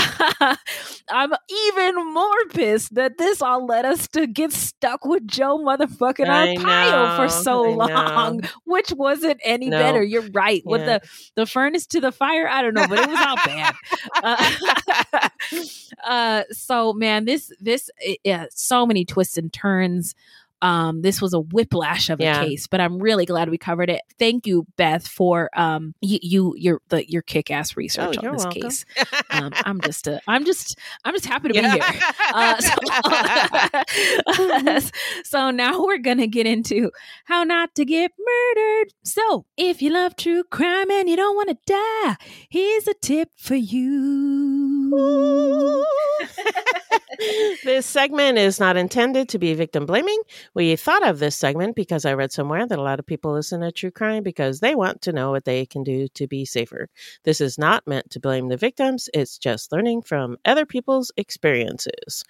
I'm even more pissed that this all led us to get stuck with Joe motherfucking I Arpaio for so I long, know. which wasn't any No. better. You're right. With the the furnace to the fire, I don't know, but it was all bad. Uh, uh, so man, this this eh, yeah, so many twists and turns. Um, this was a whiplash of a Yeah. case, but I'm really glad we covered it. Thank you, Beth, for um you, you your the your kick ass research Oh, on this welcome. case. Um, I'm just uh, I'm just I'm just happy to be here. Uh, so, so now we're gonna get into how not to get murdered. So if you love true crime and you don't want to die, here's a tip for you. this segment is not intended to be victim blaming. We thought of this segment because I read somewhere that a lot of people listen to true crime because they want to know what they can do to be safer. This is not meant to blame the victims, it's just learning from other people's experiences.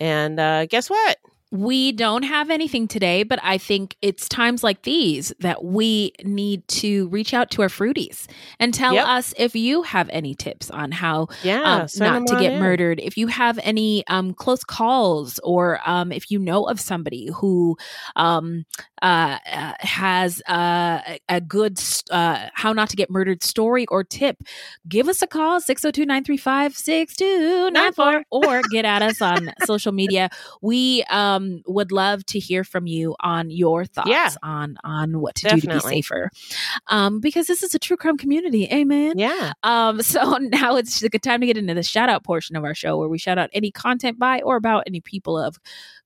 And uh, guess what? We don't have anything today, but I think it's times like these that we need to reach out to our fruities and tell Yep. us if you have any tips on how Yeah, um, not to get in. murdered. If you have any um, close calls, or um, if you know of somebody who um, uh, uh, has uh, a- a good uh, how not to get murdered story or tip, give us a call 602 935 6294 or get at us on social media. We um, would love to hear from you on your thoughts Yeah. on on what to do to Definitely. be safer. Um, because this is a true crime community. Amen. Yeah. Um, so now it's a good time to get into the shout out portion of our show where we shout out any content by or about any people of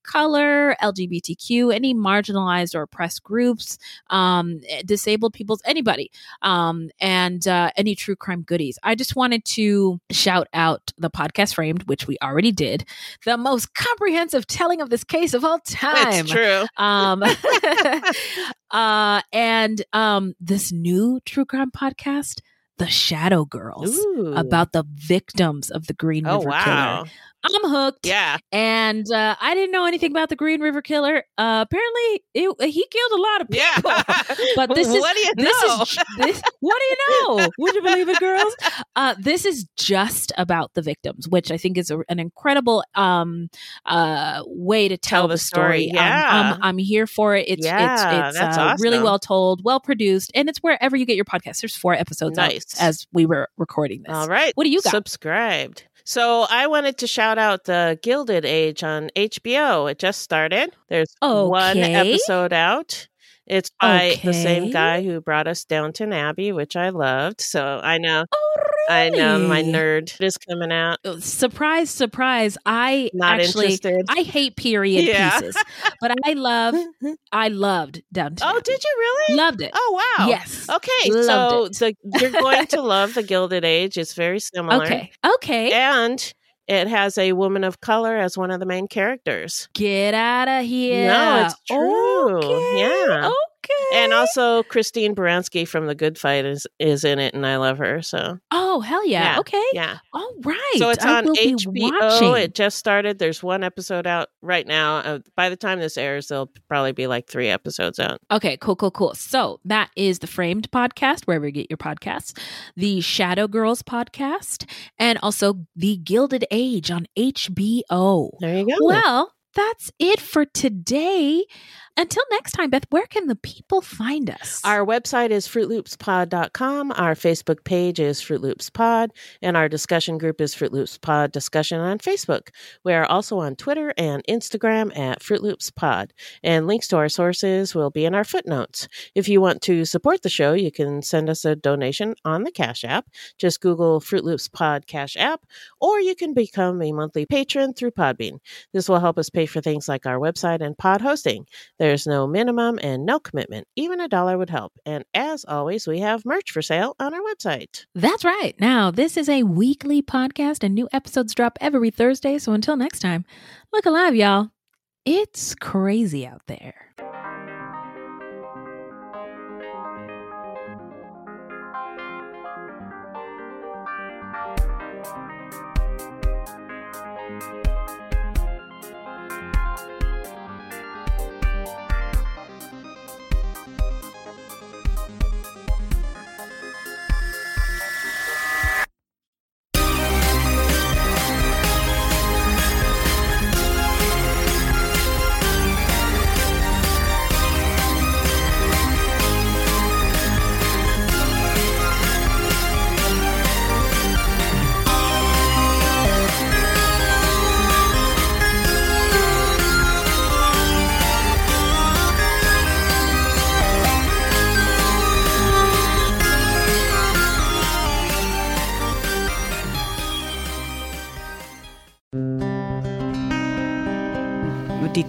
color, LGBTQ, any marginalized or oppressed groups, um, eh, disabled peoples, anybody, um, and uh, any true crime goodies. I just wanted to shout out the podcast Framed, which we already did, the most comprehensive telling of this case of all time. It's true. Um, uh, and um, this new true crime podcast, The Shadow Girls, Ooh. about the victims of the Green Oh, River wow. Killer. I'm hooked. Yeah. And uh, I didn't know anything about the Green River Killer. Uh, apparently, it, he killed a lot of people. Yeah. But this is What do you this know? is this. What do you know? Would you believe it, girls? Uh, this is just about the victims, which I think is a, an incredible um, uh, way to tell, Tell the story. Um, Yeah. I'm, I'm here for it. It's Yeah, it's it's uh, really well told, well produced, and it's wherever you get your podcast. There's four episodes out Nice. as we were recording this. All right. What do you got? Subscribed. So I wanted to shout out the Gilded Age on HBO. It just started. There's one episode out. It's by the same guy who brought us Downton Abbey, which I loved. So I know, oh, I know my nerd is coming out. Oh, surprise, surprise! I Not actually interested. I hate period Yeah. pieces, but I love I loved Downton. Oh, did you really? Loved it. Oh wow. Yes. Okay, Loved so the, you're going to love the Gilded Age. It's very similar. Okay. Okay. And it has a woman of color as one of the main characters. Get out of here! No, it's true. yeah. Okay. And also Christine Baranski from The Good Fight is is in it, and I love her. So Oh hell yeah! Yeah, Okay. yeah. All right. so it's I on HBO. It just started. There's one episode out right now. Uh, by the time this airs, there'll probably be like three episodes out. Okay, cool, cool, cool. So that is the Framed podcast, wherever you get your podcasts, the Shadow Girls podcast, and also the Gilded Age on HBO. There you go. Well, that's it for today. Until next time, Beth, where can the people find us? Our website is fruitloopspod.com. Our Facebook page is Fruit Loops Pod, and our discussion group is Fruit Loops Pod Discussion on Facebook. We are also on Twitter and Instagram at Fruit Loops Pod, and links to our sources will be in our footnotes. If you want to support the show, you can send us a donation on the Cash App. Just Google Fruit Loops Pod Cash App, or you can become a monthly patron through Podbean. This will help us pay for things like our website and pod hosting. There's no minimum and no commitment. Even a dollar would help. And as always, we have merch for sale on our website. That's right. Now, this is a weekly podcast, and new episodes drop every Thursday. So until next time, look alive, y'all. It's crazy out there. A